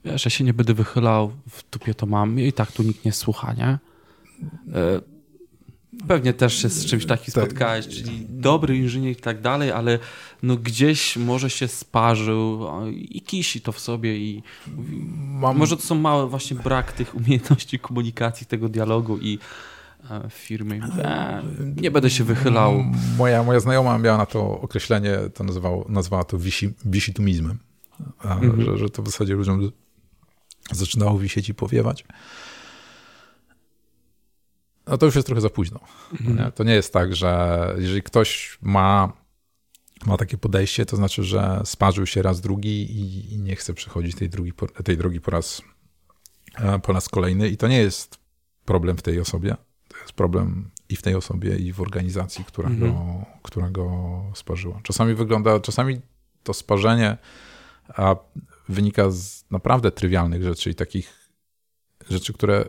Speaker 1: wiesz, ja się nie będę wychylał, w tupie to mam i tak tu nikt nie słucha, nie? E, pewnie też się z czymś takim tak. spotkałeś, czyli dobry inżynier i tak dalej, ale no gdzieś może się sparzył i kisi to w sobie i Mam... może to są małe właśnie brak tych umiejętności komunikacji, tego dialogu i w firmy mówię, nie będę się wychylał.
Speaker 2: Moja, moja znajoma miała na to określenie, to nazwała to wisi, wisitumizmem, mhm. że, że to w zasadzie ludziom zaczynało wisieć i powiewać. No to już jest trochę za późno. Mhm. Nie? To nie jest tak, że jeżeli ktoś ma, ma takie podejście, to znaczy, że sparzył się raz drugi i, i nie chce przechodzić tej, drugi, tej drogi po raz, e, po raz kolejny. I to nie jest problem w tej osobie jest problem i w tej osobie, i w organizacji, która, mhm. go, która go sparzyła. Czasami wygląda, czasami to sparzenie wynika z naprawdę trywialnych rzeczy i takich rzeczy, które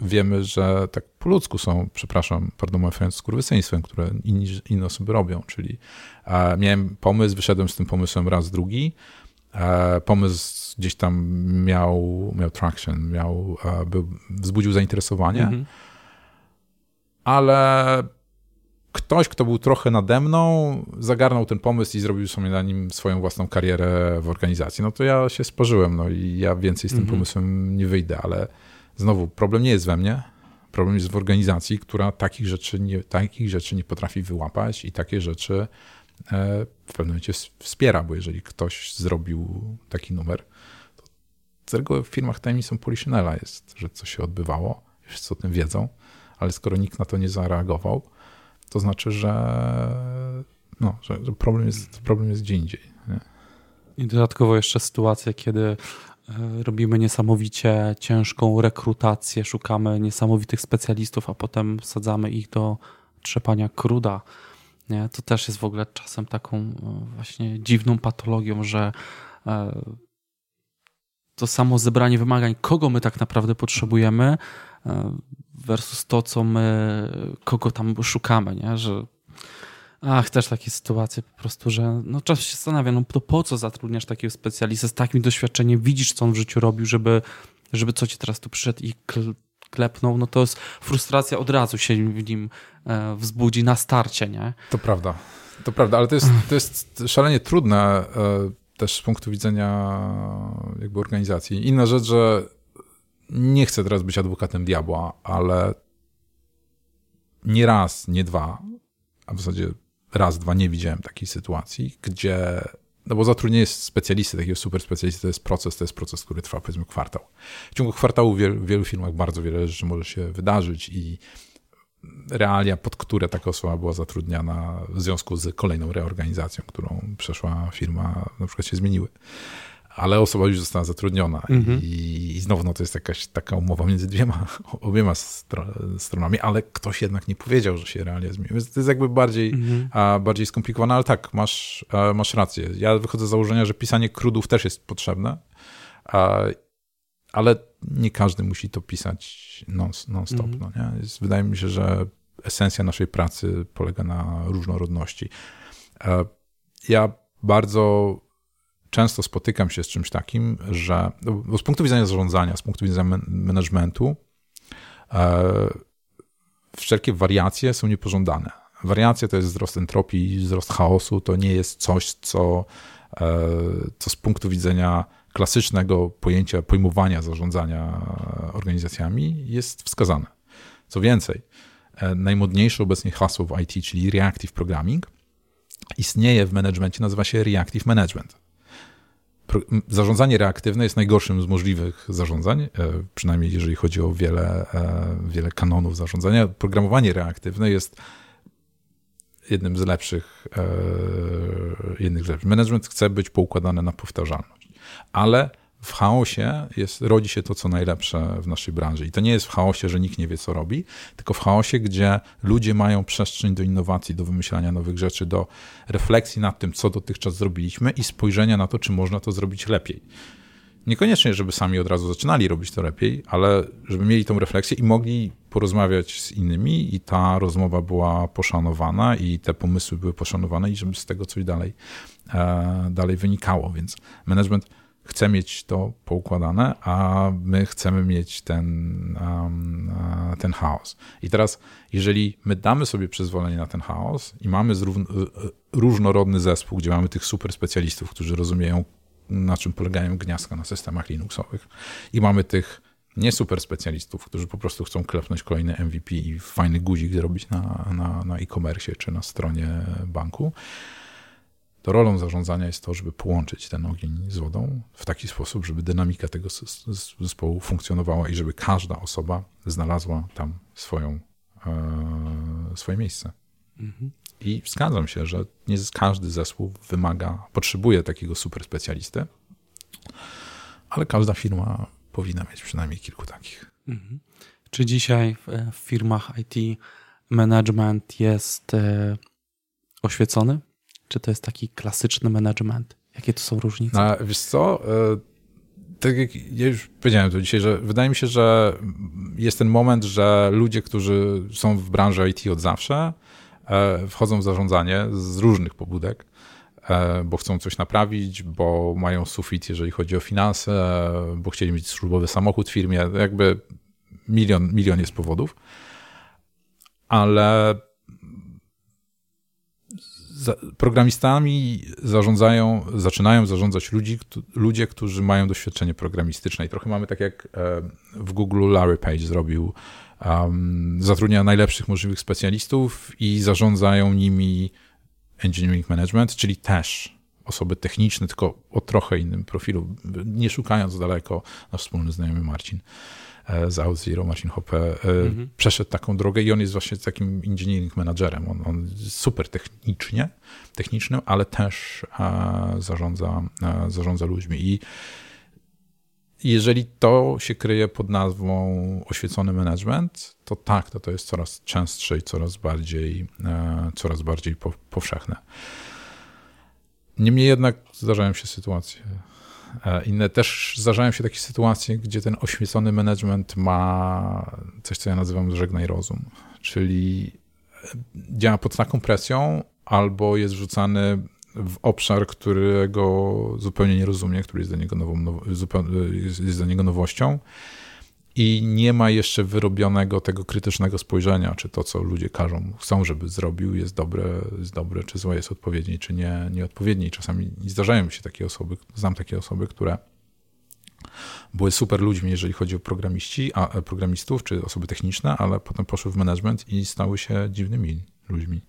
Speaker 2: wiemy, że tak po ludzku są, przepraszam, pardon mówiąc, skurwysyństwem, które inni, inne osoby robią, czyli e, miałem pomysł, wyszedłem z tym pomysłem raz, drugi, e, pomysł gdzieś tam miał, miał traction, miał, e, był, wzbudził zainteresowanie, mhm ale ktoś, kto był trochę nade mną, zagarnął ten pomysł i zrobił sobie na nim swoją własną karierę w organizacji. No to ja się sparzyłem, no i ja więcej z tym mhm. pomysłem nie wyjdę, ale znowu, problem nie jest we mnie, problem jest w organizacji, która takich rzeczy nie, takich rzeczy nie potrafi wyłapać i takie rzeczy e, w pewnym momencie wspiera, bo jeżeli ktoś zrobił taki numer, to z reguły w firmach tajemnicą Poliszynela jest, że coś się odbywało, wszyscy o tym wiedzą, ale skoro nikt na to nie zareagował, to znaczy, że, no, że, problem, jest, problem jest gdzie indziej. Nie?
Speaker 1: I dodatkowo jeszcze sytuacja, kiedy robimy niesamowicie ciężką rekrutację, szukamy niesamowitych specjalistów, a potem wsadzamy ich do trzepania kruda. Nie? To też jest w ogóle czasem taką e, właśnie dziwną patologią, że e, to samo zebranie wymagań, kogo my tak naprawdę potrzebujemy, versus to, co my, kogo tam szukamy, nie? Że ach, też takie sytuacje po prostu, że no czas się zastanawia, no to po co zatrudniasz takiego specjalistę z takim doświadczeniem, widzisz, co on w życiu robił, żeby, żeby co ci teraz tu przyszedł i klepnął, no to jest frustracja od razu się w nim e, wzbudzi na starcie, nie?
Speaker 2: To prawda, to prawda, ale to jest, to jest szalenie trudne e, też z punktu widzenia jakby organizacji. Inna rzecz, że nie chcę teraz być adwokatem diabła, ale nie raz, nie dwa, a w zasadzie raz, dwa nie widziałem takiej sytuacji, gdzie no bo zatrudnienie specjalisty, takiego super specjalisty, to jest proces, to jest proces, który trwa powiedzmy kwartał. W ciągu kwartału w wielu, w wielu firmach bardzo wiele rzeczy może się wydarzyć i realia, pod które taka osoba była zatrudniana w związku z kolejną reorganizacją, którą przeszła firma, na przykład się zmieniły ale osoba już została zatrudniona mhm. I, i znowu no, to jest jakaś taka umowa między dwiema, obiema stronami, ale ktoś jednak nie powiedział, że się realia zmieni. Więc to jest jakby bardziej, mhm. a, bardziej skomplikowane, ale tak, masz, a, masz rację. Ja wychodzę z założenia, że pisanie krudów też jest potrzebne, a, ale nie każdy musi to pisać non-stop. Non mhm. no, nie? Wydaje mi się, że esencja naszej pracy polega na różnorodności. Ja bardzo często spotykam się z czymś takim, że z punktu widzenia zarządzania, z punktu widzenia managementu, e, wszelkie wariacje są niepożądane. Wariacje to jest wzrost entropii, wzrost chaosu, to nie jest coś, co, e, co z punktu widzenia klasycznego pojęcia pojmowania zarządzania organizacjami jest wskazane. Co więcej, e, najmodniejsze obecnie hasło w IT, czyli reactive programming, istnieje w managemencie, nazywa się reactive management zarządzanie reaktywne jest najgorszym z możliwych zarządzań, e, przynajmniej jeżeli chodzi o wiele, e, wiele kanonów zarządzania. Programowanie reaktywne jest jednym z lepszych, jednym z lepszych. Management chce być poukładany na powtarzalność, ale w chaosie jest, rodzi się to, co najlepsze w naszej branży. I to nie jest w chaosie, że nikt nie wie, co robi, tylko w chaosie, gdzie ludzie mają przestrzeń do innowacji, do wymyślania nowych rzeczy, do refleksji nad tym, co dotychczas zrobiliśmy i spojrzenia na to, czy można to zrobić lepiej. Niekoniecznie, żeby sami od razu zaczynali robić to lepiej, ale żeby mieli tą refleksję i mogli porozmawiać z innymi i ta rozmowa była poszanowana i te pomysły były poszanowane i żeby z tego coś dalej, e, dalej wynikało. Więc management chce mieć to poukładane, a my chcemy mieć ten, um, ten chaos. I teraz, jeżeli my damy sobie przyzwolenie na ten chaos i mamy różnorodny zespół, gdzie mamy tych super specjalistów, którzy rozumieją, na czym polegają gniazdka na systemach Linuxowych, i mamy tych nie super specjalistów, którzy po prostu chcą klepnąć kolejny MVP i fajny guzik zrobić na, na, na e-commerce czy na stronie banku, to rolą zarządzania jest to, żeby połączyć ten ogień z wodą w taki sposób, żeby dynamika tego zespołu funkcjonowała i żeby każda osoba znalazła tam swoją, e, swoje miejsce. Mhm. I zgadzam się, że nie każdy zespół wymaga, potrzebuje takiego super specjalisty, ale każda firma powinna mieć przynajmniej kilku takich. Mhm.
Speaker 1: Czy dzisiaj w, w, firmach IT management jest e, oświecony? Czy to jest taki klasyczny management? Jakie to są różnice?
Speaker 2: A, wiesz co? E, tak jak ja już powiedziałem to dzisiaj, że wydaje mi się, że jest ten moment, że ludzie, którzy są w branży IT od zawsze, e, wchodzą w zarządzanie z różnych pobudek, e, bo chcą coś naprawić, bo mają sufit, jeżeli chodzi o finanse, bo chcieli mieć służbowy samochód w firmie. Jakby milion, milion jest powodów. Ale programistami zarządzają, zaczynają zarządzać ludzi, ludzie, którzy mają doświadczenie programistyczne. I trochę mamy tak jak e, w Google Larry Page zrobił, zatrudnia najlepszych możliwych specjalistów i zarządzają nimi engineering management, czyli też osoby techniczne, tylko o trochę innym profilu, nie szukając daleko, nasz wspólny znajomy Marcin E, z OutZero, Marcin Hoppe, e, mhm. przeszedł taką drogę i on jest właśnie takim engineering managerem. On, on super technicznie, technicznym, ale też e, zarządza, zarządza ludźmi. I jeżeli to się kryje pod nazwą oświecony management, to tak, to, to jest coraz częstsze i coraz bardziej, coraz bardziej powszechne. Niemniej jednak zdarzają się sytuacje, inne też zdarzają się takie sytuacje, gdzie ten oświecony management ma coś, co ja nazywam żegnaj rozum, czyli działa pod taką presją albo jest wrzucany w obszar, którego zupełnie nie rozumie, który jest dla niego, nową, jest dla niego nowością i nie ma jeszcze wyrobionego tego krytycznego spojrzenia, czy to, co ludzie każą, chcą, żeby zrobił, jest dobre, jest dobre czy złe, jest odpowiednie, czy nie, nieodpowiednie. Czasami zdarzają się takie osoby, znam takie osoby, które były super ludźmi, jeżeli chodzi o programiści, a, e, programistów czy osoby techniczne, ale potem poszły w management i stały się dziwnymi ludźmi.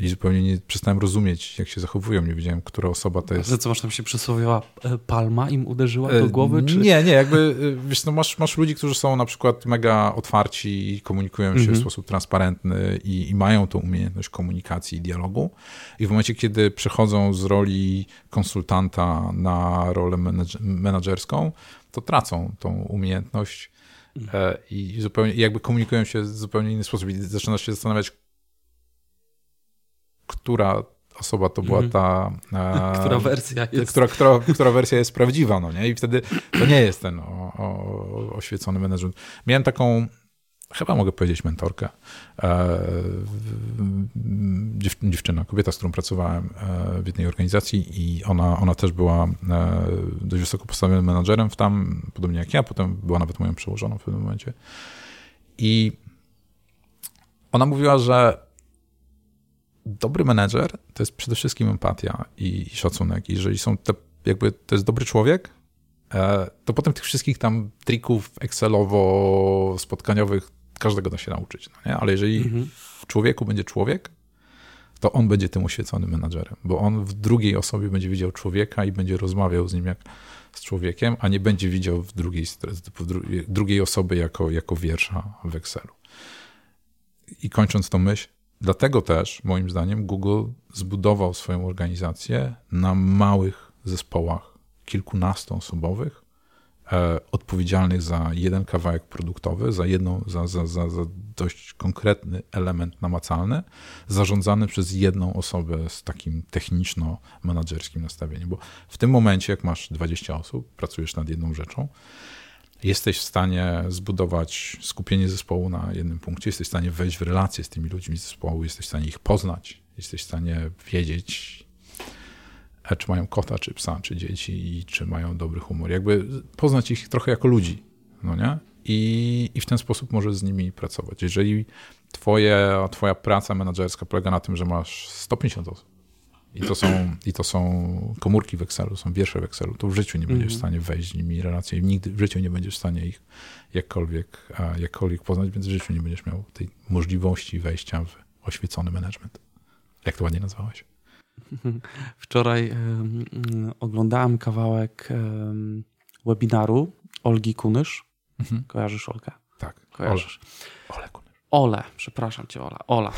Speaker 2: I zupełnie nie przestałem rozumieć, jak się zachowują. Nie wiedziałem, która osoba to jest.
Speaker 1: Ale co, masz tam się przysłowiowa e, palma im uderzyła do e, głowy? Czy...
Speaker 2: Nie, nie, jakby, e, wiesz, no masz, masz ludzi, którzy są na przykład mega otwarci i komunikują się mhm. w sposób transparentny i, i, mają tą umiejętność komunikacji i dialogu. I w momencie, kiedy przechodzą z roli konsultanta na rolę menedżerską, to tracą tą umiejętność mhm. i zupełnie, jakby komunikują się w zupełnie inny sposób i zaczynasz się zastanawiać, która osoba to była mhm. ta.
Speaker 1: E, która wersja jest.
Speaker 2: Która, która, która wersja jest prawdziwa, no nie? I wtedy to nie jest ten o, o, oświecony management. Miałem taką, chyba mogę powiedzieć, mentorkę. E, dziew, dziewczyna, kobieta, z którą pracowałem e, w jednej organizacji i ona, ona też była e, dość wysoko postawionym menadżerem w tam, podobnie jak ja, potem była nawet moją przełożoną w pewnym momencie. I ona mówiła, że dobry menedżer to jest przede wszystkim empatia i, i szacunek. jeżeli są te, jakby to jest dobry człowiek, e, to potem tych wszystkich tam trików Excelowo-spotkaniowych każdego da się nauczyć. No nie? Ale jeżeli mhm. w człowieku będzie człowiek, to on będzie tym oświeconym menadżerem, bo on w drugiej osobie będzie widział człowieka i będzie rozmawiał z nim jak z człowiekiem, a nie będzie widział w drugiej, w drugiej osoby jako, jako wiersza w Excelu. I kończąc tą myśl, Dlatego też, moim zdaniem, Google zbudował swoją organizację na małych zespołach kilkunastoosobowych, e, odpowiedzialnych za jeden kawałek produktowy, za, jedną, za, za, za, za dość konkretny element namacalny, zarządzany przez jedną osobę z takim techniczno-menadżerskim nastawieniem. Bo w tym momencie, jak masz 20 osób, pracujesz nad jedną rzeczą, jesteś w stanie zbudować skupienie zespołu na jednym punkcie, jesteś w stanie wejść w relacje z tymi ludźmi z zespołu, jesteś w stanie ich poznać, jesteś w stanie wiedzieć, e, czy mają kota, czy psa, czy dzieci i czy mają dobry humor. Jakby poznać ich trochę jako ludzi, no nie? I, i w ten sposób możesz z nimi pracować. Jeżeli twoje, twoja praca menedżerska polega na tym, że masz 150 osób, i to są, i to są komórki w Excelu, są wiersze w Excelu, to w życiu nie będziesz w stanie wejść z nimi relacje nigdy w życiu nie będziesz w stanie ich jakkolwiek, jakkolwiek poznać, więc w życiu nie będziesz miał tej możliwości wejścia w oświecony management. Jak to ładnie nazwałeś?
Speaker 1: Wczoraj um, oglądałem kawałek um, webinaru Olgi Kunysz. Mhm. Kojarzysz Olkę?
Speaker 2: Tak.
Speaker 1: Kojarzysz.
Speaker 2: Ole, Ole Kunysz.
Speaker 1: Ole, przepraszam cię, Ola. Ola.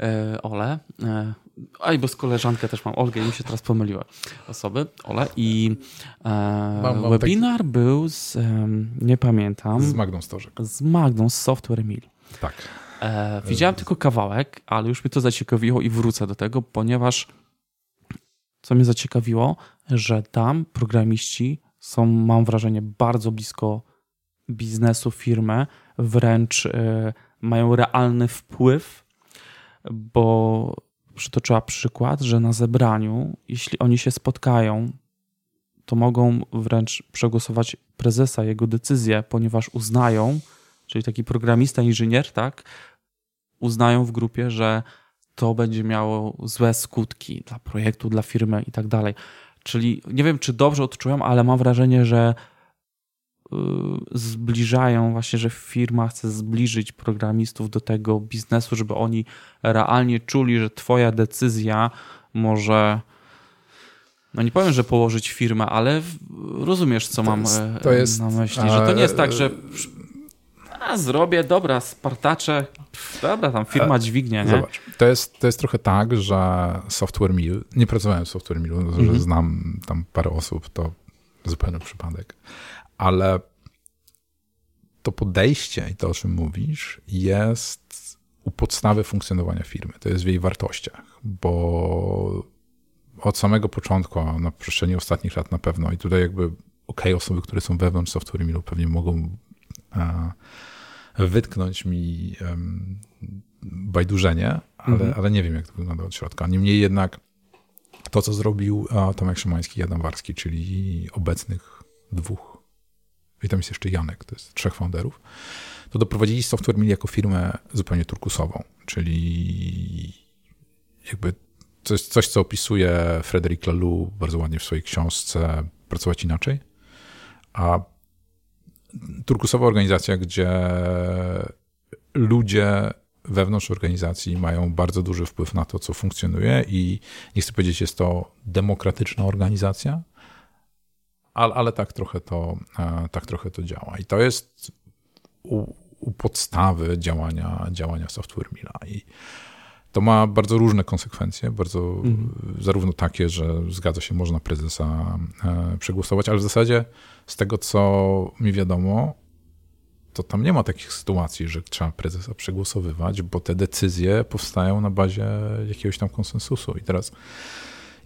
Speaker 1: E, Ole. E, a i bo z koleżankę też mam, Olgę, i mi się teraz pomyliły osoby, Ole. I e, mam, mam webinar taki... był z, e, nie pamiętam.
Speaker 2: Z Magdą Stożek.
Speaker 1: Z Magdą, z Software Mill.
Speaker 2: Tak.
Speaker 1: E, widziałem tylko kawałek, ale już mnie to zaciekawiło i wrócę do tego, ponieważ co mnie zaciekawiło, że tam programiści są, mam wrażenie, bardzo blisko biznesu, firmy, wręcz e, mają realny wpływ, bo przytoczyła przykład, że na zebraniu, jeśli oni się spotkają, to mogą wręcz przegłosować prezesa, jego decyzję, ponieważ uznają, czyli taki programista, inżynier, tak, uznają w grupie, że to będzie miało złe skutki dla projektu, dla firmy i tak dalej. Czyli nie wiem, czy dobrze odczułem, ale mam wrażenie, że zbliżają właśnie, że firma chce zbliżyć programistów do tego biznesu, żeby oni realnie czuli, że twoja decyzja może no nie powiem, że położyć firmę, ale rozumiesz, co to mam jest, e, jest, na myśli, że to nie jest tak, że a zrobię, dobra, spartacze, dobra, tam firma e, dźwignie, nie?
Speaker 2: Zobacz, to jest, to jest trochę tak, że Software Mill, nie pracowałem w Software Millu, mhm. że znam tam parę osób, to zupełny przypadek, ale to podejście i to, o czym mówisz, jest u podstawy funkcjonowania firmy. To jest w jej wartościach, bo od samego początku, a na przestrzeni ostatnich lat na pewno, i tutaj jakby ok, osoby, które są wewnątrz Software Millu pewnie mogą a, wytknąć mi um, bajdurzenie, ale, mhm. ale nie wiem, jak to wygląda od środka. Niemniej jednak to, co zrobił Tomek Szymański i Adam Warski, czyli obecnych dwóch, i tam jest jeszcze Janek, to jest trzech founderów, to doprowadzili Software Mill jako firmę zupełnie turkusową, czyli jakby to jest coś, co opisuje Frederic Laloux bardzo ładnie w swojej książce Pracować inaczej, a turkusowa organizacja, gdzie ludzie wewnątrz organizacji mają bardzo duży wpływ na to, co funkcjonuje i nie chcę powiedzieć, jest to demokratyczna organizacja, ale, ale tak, trochę to, e, tak trochę to działa. I to jest u, u podstawy działania, działania Software Milla. I to ma bardzo różne konsekwencje, bardzo mhm. zarówno takie, że zgadza się, można prezesa e, przegłosować, ale w zasadzie z tego, co mi wiadomo, to tam nie ma takich sytuacji, że trzeba prezesa przegłosowywać, bo te decyzje powstają na bazie jakiegoś tam konsensusu. I teraz,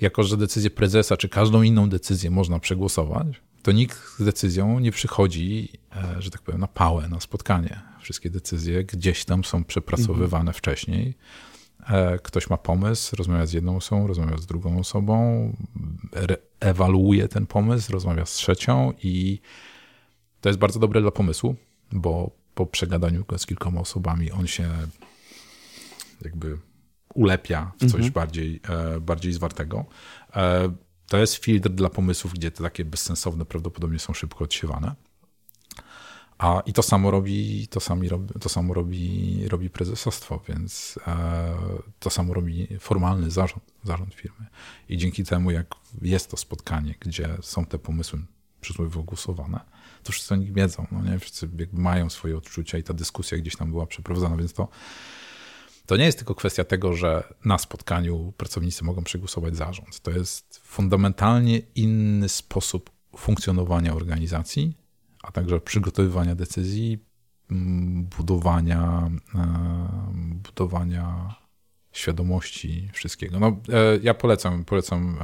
Speaker 2: jako że decyzję prezesa, czy każdą inną decyzję można przegłosować, to nikt z decyzją nie przychodzi, e, że tak powiem, na pałę, na spotkanie. Wszystkie decyzje gdzieś tam są przepracowywane mhm. wcześniej E, ktoś ma pomysł, rozmawia z jedną osobą, rozmawia z drugą osobą, ewaluuje ten pomysł, rozmawia z trzecią i to jest bardzo dobre dla pomysłu, bo po przegadaniu go z kilkoma osobami on się jakby ulepia w coś mhm. bardziej, e, bardziej zwartego. E, to jest filtr dla pomysłów, gdzie te takie bezsensowne prawdopodobnie są szybko odsiewane. A i to samo robi, to, sami robi, to samo robi, robi prezesostwo, więc e, to samo robi formalny zarząd, zarząd firmy. I dzięki temu, jak jest to spotkanie, gdzie są te pomysły przysłowiowo głosowane, to wszyscy o nich wiedzą. No nie? Wszyscy mają swoje odczucia i ta dyskusja gdzieś tam była przeprowadzona, więc to to nie jest tylko kwestia tego, że na spotkaniu pracownicy mogą przegłosować zarząd. To jest fundamentalnie inny sposób funkcjonowania organizacji, a także przygotowywania decyzji, budowania, budowania świadomości wszystkiego. No, e, ja polecam, polecam,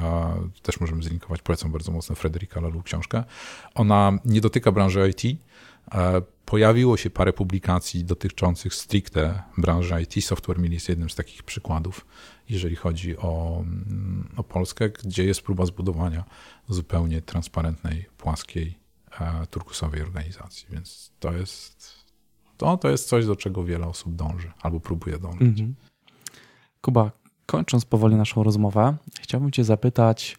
Speaker 2: też możemy zlinkować, polecam bardzo mocno Frederica Lalu książkę. Ona nie dotyka branży IT. Pojawiło się parę publikacji dotyczących stricte branży IT. Software Mill jest jednym z takich przykładów, jeżeli chodzi o, mm, o Polskę, gdzie jest próba zbudowania zupełnie transparentnej, płaskiej, e, turkusowej organizacji. Więc to jest, to, to jest coś, do czego wiele osób dąży albo próbuje dążyć. Mhm.
Speaker 1: Kuba, kończąc powoli naszą rozmowę, chciałbym Cię zapytać,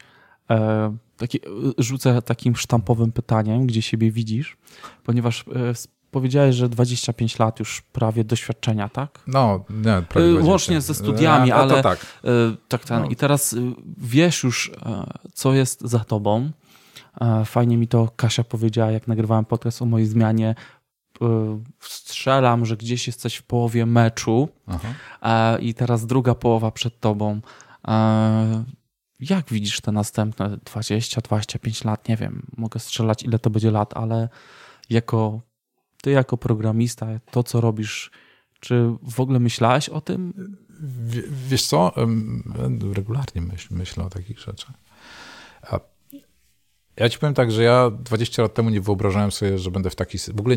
Speaker 1: e, taki, rzucę takim sztampowym pytaniem, gdzie siebie widzisz, ponieważ e, powiedziałeś, że 25 lat już prawie doświadczenia, tak?
Speaker 2: No, nie, prawie
Speaker 1: 20. Łącznie ze studiami, a, ale tak. E, tak ten. No. I teraz wiesz już, co jest za tobą. Fajnie mi to Kasia powiedziała, jak nagrywałem podcast o mojej zmianie E, strzelam, że gdzieś jesteś w połowie meczu Aha. i teraz druga połowa przed tobą. E, jak widzisz te następne 20-25 lat? Nie wiem, mogę strzelać ile to będzie lat, ale jako ty jako programista, to co robisz, czy w ogóle myślałeś o tym?
Speaker 2: W, wiesz co, regularnie myśl, myślę o takich rzeczach. Ja ci powiem tak, że ja 20 lat temu nie wyobrażałem sobie, że będę w taki. W ogóle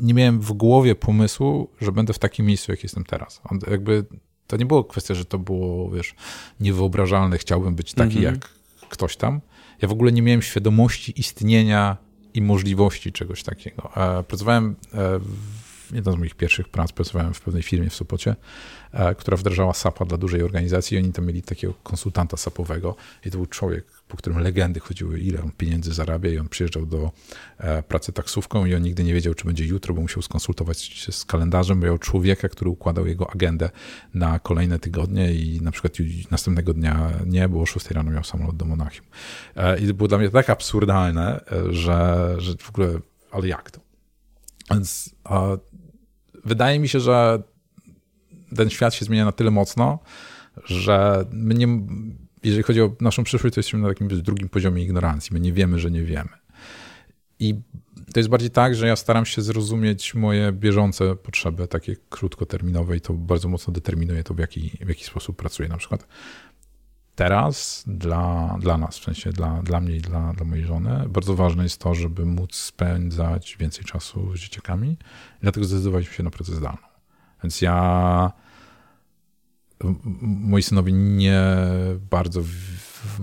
Speaker 2: nie miałem w głowie pomysłu, że będę w takim miejscu, jak jestem teraz. On jakby to nie było kwestia, że to było, wiesz, niewyobrażalne, chciałbym być taki mhm. jak ktoś tam. Ja w ogóle nie miałem świadomości istnienia i możliwości czegoś takiego. E, pracowałem e, w jedna z moich pierwszych prac, pracowałem w pewnej firmie w Sopocie, e, która wdrażała SAP-a dla dużej organizacji i oni tam mieli takiego konsultanta SAP-owego i to był człowiek, po którym legendy chodziły, ile on pieniędzy zarabia i on przyjeżdżał do e, pracy taksówką i on nigdy nie wiedział, czy będzie jutro, bo musiał skonsultować się z kalendarzem, miał człowieka, który układał jego agendę na kolejne tygodnie i na przykład następnego dnia nie, bo o 6 rano miał samolot do Monachium. E, I to było dla mnie tak absurdalne, że, że w ogóle, ale jak to? Więc wydaje mi się, że ten świat się zmienia na tyle mocno, że my nie, jeżeli chodzi o naszą przyszłość, to jesteśmy na takim drugim poziomie ignorancji. My nie wiemy, że nie wiemy. I to jest bardziej tak, że ja staram się zrozumieć moje bieżące potrzeby, takie krótkoterminowe, i to bardzo mocno determinuje to, w jaki, w jaki sposób pracuję. Na przykład teraz dla, dla nas, w sensie dla, dla mnie i dla, dla mojej żony, bardzo ważne jest to, żeby móc spędzać więcej czasu z dzieciakami. Dlatego zdecydowaliśmy się na pracę zdalną. Więc ja moi synowie nie bardzo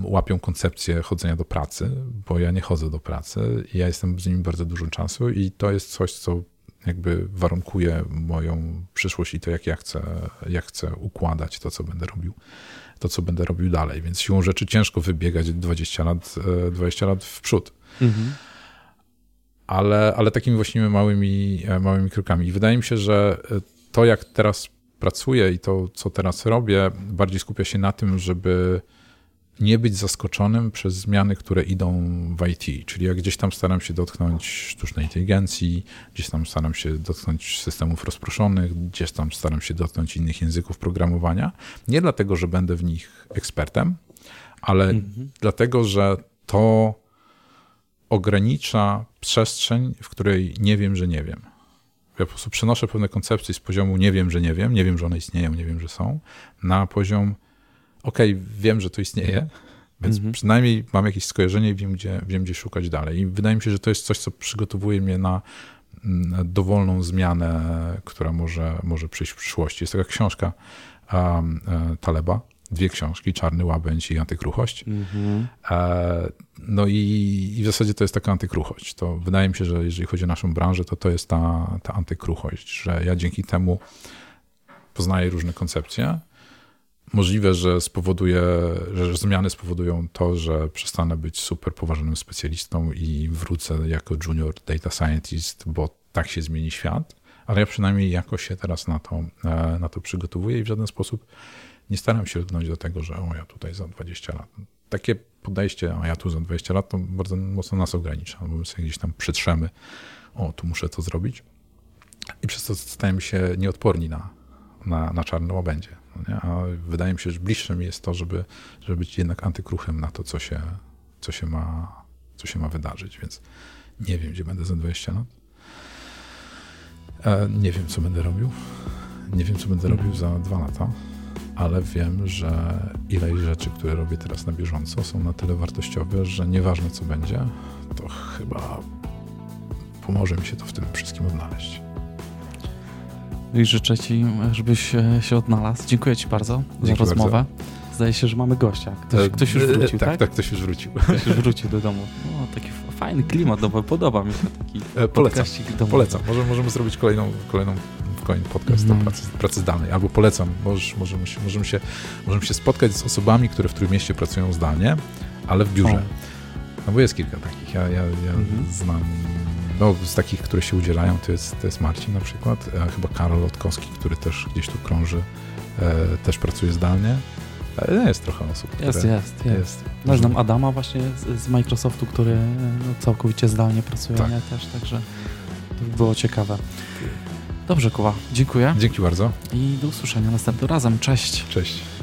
Speaker 2: łapią koncepcję chodzenia do pracy, bo ja nie chodzę do pracy i ja jestem z nimi bardzo dużo czasu i to jest coś, co jakby warunkuje moją przyszłość i to, jak ja chcę, jak chcę układać to, co będę robił, to, co będę robił dalej. Więc siłą rzeczy ciężko wybiegać 20 lat, 20 lat w przód. Mhm. Ale, ale takimi właśnie małymi, małymi krokami. I wydaje mi się, że to, jak teraz pracuję i to, co teraz robię, bardziej skupia się na tym, żeby nie być zaskoczonym przez zmiany, które idą w IT. Czyli jak gdzieś tam staram się dotknąć sztucznej inteligencji, gdzieś tam staram się dotknąć systemów rozproszonych, gdzieś tam staram się dotknąć innych języków programowania. Nie dlatego, że będę w nich ekspertem, ale mhm. dlatego, że to ogranicza przestrzeń, w której nie wiem, że nie wiem. Ja po prostu przenoszę pewne koncepcje z poziomu nie wiem, że nie wiem, nie wiem, że one istnieją, nie wiem, że są, na poziom ok, wiem, że to istnieje, więc mhm. przynajmniej mam jakieś skojarzenie i wiem gdzie, wiem, gdzie szukać dalej. I wydaje mi się, że to jest coś, co przygotowuje mnie na, na dowolną zmianę, która może, może przyjść w przyszłości. Jest taka książka um, Taleba, dwie książki, Czarny Łabędź i Antykruchość. Mm-hmm. No i, i, w zasadzie to jest taka antykruchość. To wydaje mi się, że jeżeli chodzi o naszą branżę, to to jest ta, ta antykruchość, że ja dzięki temu poznaję różne koncepcje. Możliwe, że spowoduje, że zmiany spowodują to, że przestanę być super poważnym specjalistą i wrócę jako junior data scientist, bo tak się zmieni świat, ale ja przynajmniej jakoś się teraz na to, e, na to przygotowuję i w żaden sposób nie staram się lgnąć do tego, że o, ja tutaj za 20 lat. Takie podejście, a ja tu za 20 lat, to bardzo mocno nas ogranicza, bo my sobie gdzieś tam przytrzemy, o, tu muszę to zrobić. I przez to stajemy się nieodporni na, na, na czarnym łabędzie. Nie? A wydaje mi się, że bliższe mi jest to, żeby, żeby być jednak antykruchem na to, co się, co się, ma, co się ma wydarzyć, więc nie wiem, gdzie będę za 20 lat. E, nie wiem, co będę robił. Nie wiem, co będę robił za dwa lata, ale wiem, że ileś rzeczy, które robię teraz na bieżąco, są na tyle wartościowe, że nieważne, co będzie, to chyba pomoże mi się to w tym wszystkim odnaleźć.
Speaker 1: I życzę Ci, żebyś e, się odnalazł. Dziękuję Ci bardzo
Speaker 2: Dzięki
Speaker 1: za rozmowę.
Speaker 2: bardzo.
Speaker 1: Zdaje się, że mamy gościa. Ktoś,
Speaker 2: E,
Speaker 1: ktoś już
Speaker 2: e,
Speaker 1: wrócił,
Speaker 2: tak?
Speaker 1: tak?
Speaker 2: Tak, ktoś już wrócił.
Speaker 1: Ktoś już wrócił do domu. No, taki fajny klimat domowy. Podoba mi się taki
Speaker 2: Polecam, polecam. Może, możemy zrobić kolejną, kolejną, kolejny podcast
Speaker 1: Mhm.
Speaker 2: o pracy, pracy zdalnej. Albo polecam, możesz, możemy, się, możemy, się, możemy się spotkać z osobami, które w Trójmieście pracują zdalnie, ale w biurze. No bo jest kilka takich. Ja, ja, ja
Speaker 1: Mhm.
Speaker 2: znam, no z takich, które się udzielają, to jest, to jest Marcin na przykład, a chyba Karol Otkowski, który też gdzieś tu krąży, e, też pracuje zdalnie. E, jest trochę osób, które...
Speaker 1: Jest, jest, jest.
Speaker 2: jest.
Speaker 1: No, znam Adama właśnie z, z Microsoftu, który no, całkowicie zdalnie pracuje,
Speaker 2: Tak.
Speaker 1: Też, także to by było ciekawe. Dobrze, Kuba, dziękuję
Speaker 2: Dzięki bardzo.
Speaker 1: i do usłyszenia następnym razem. Cześć!
Speaker 2: Cześć.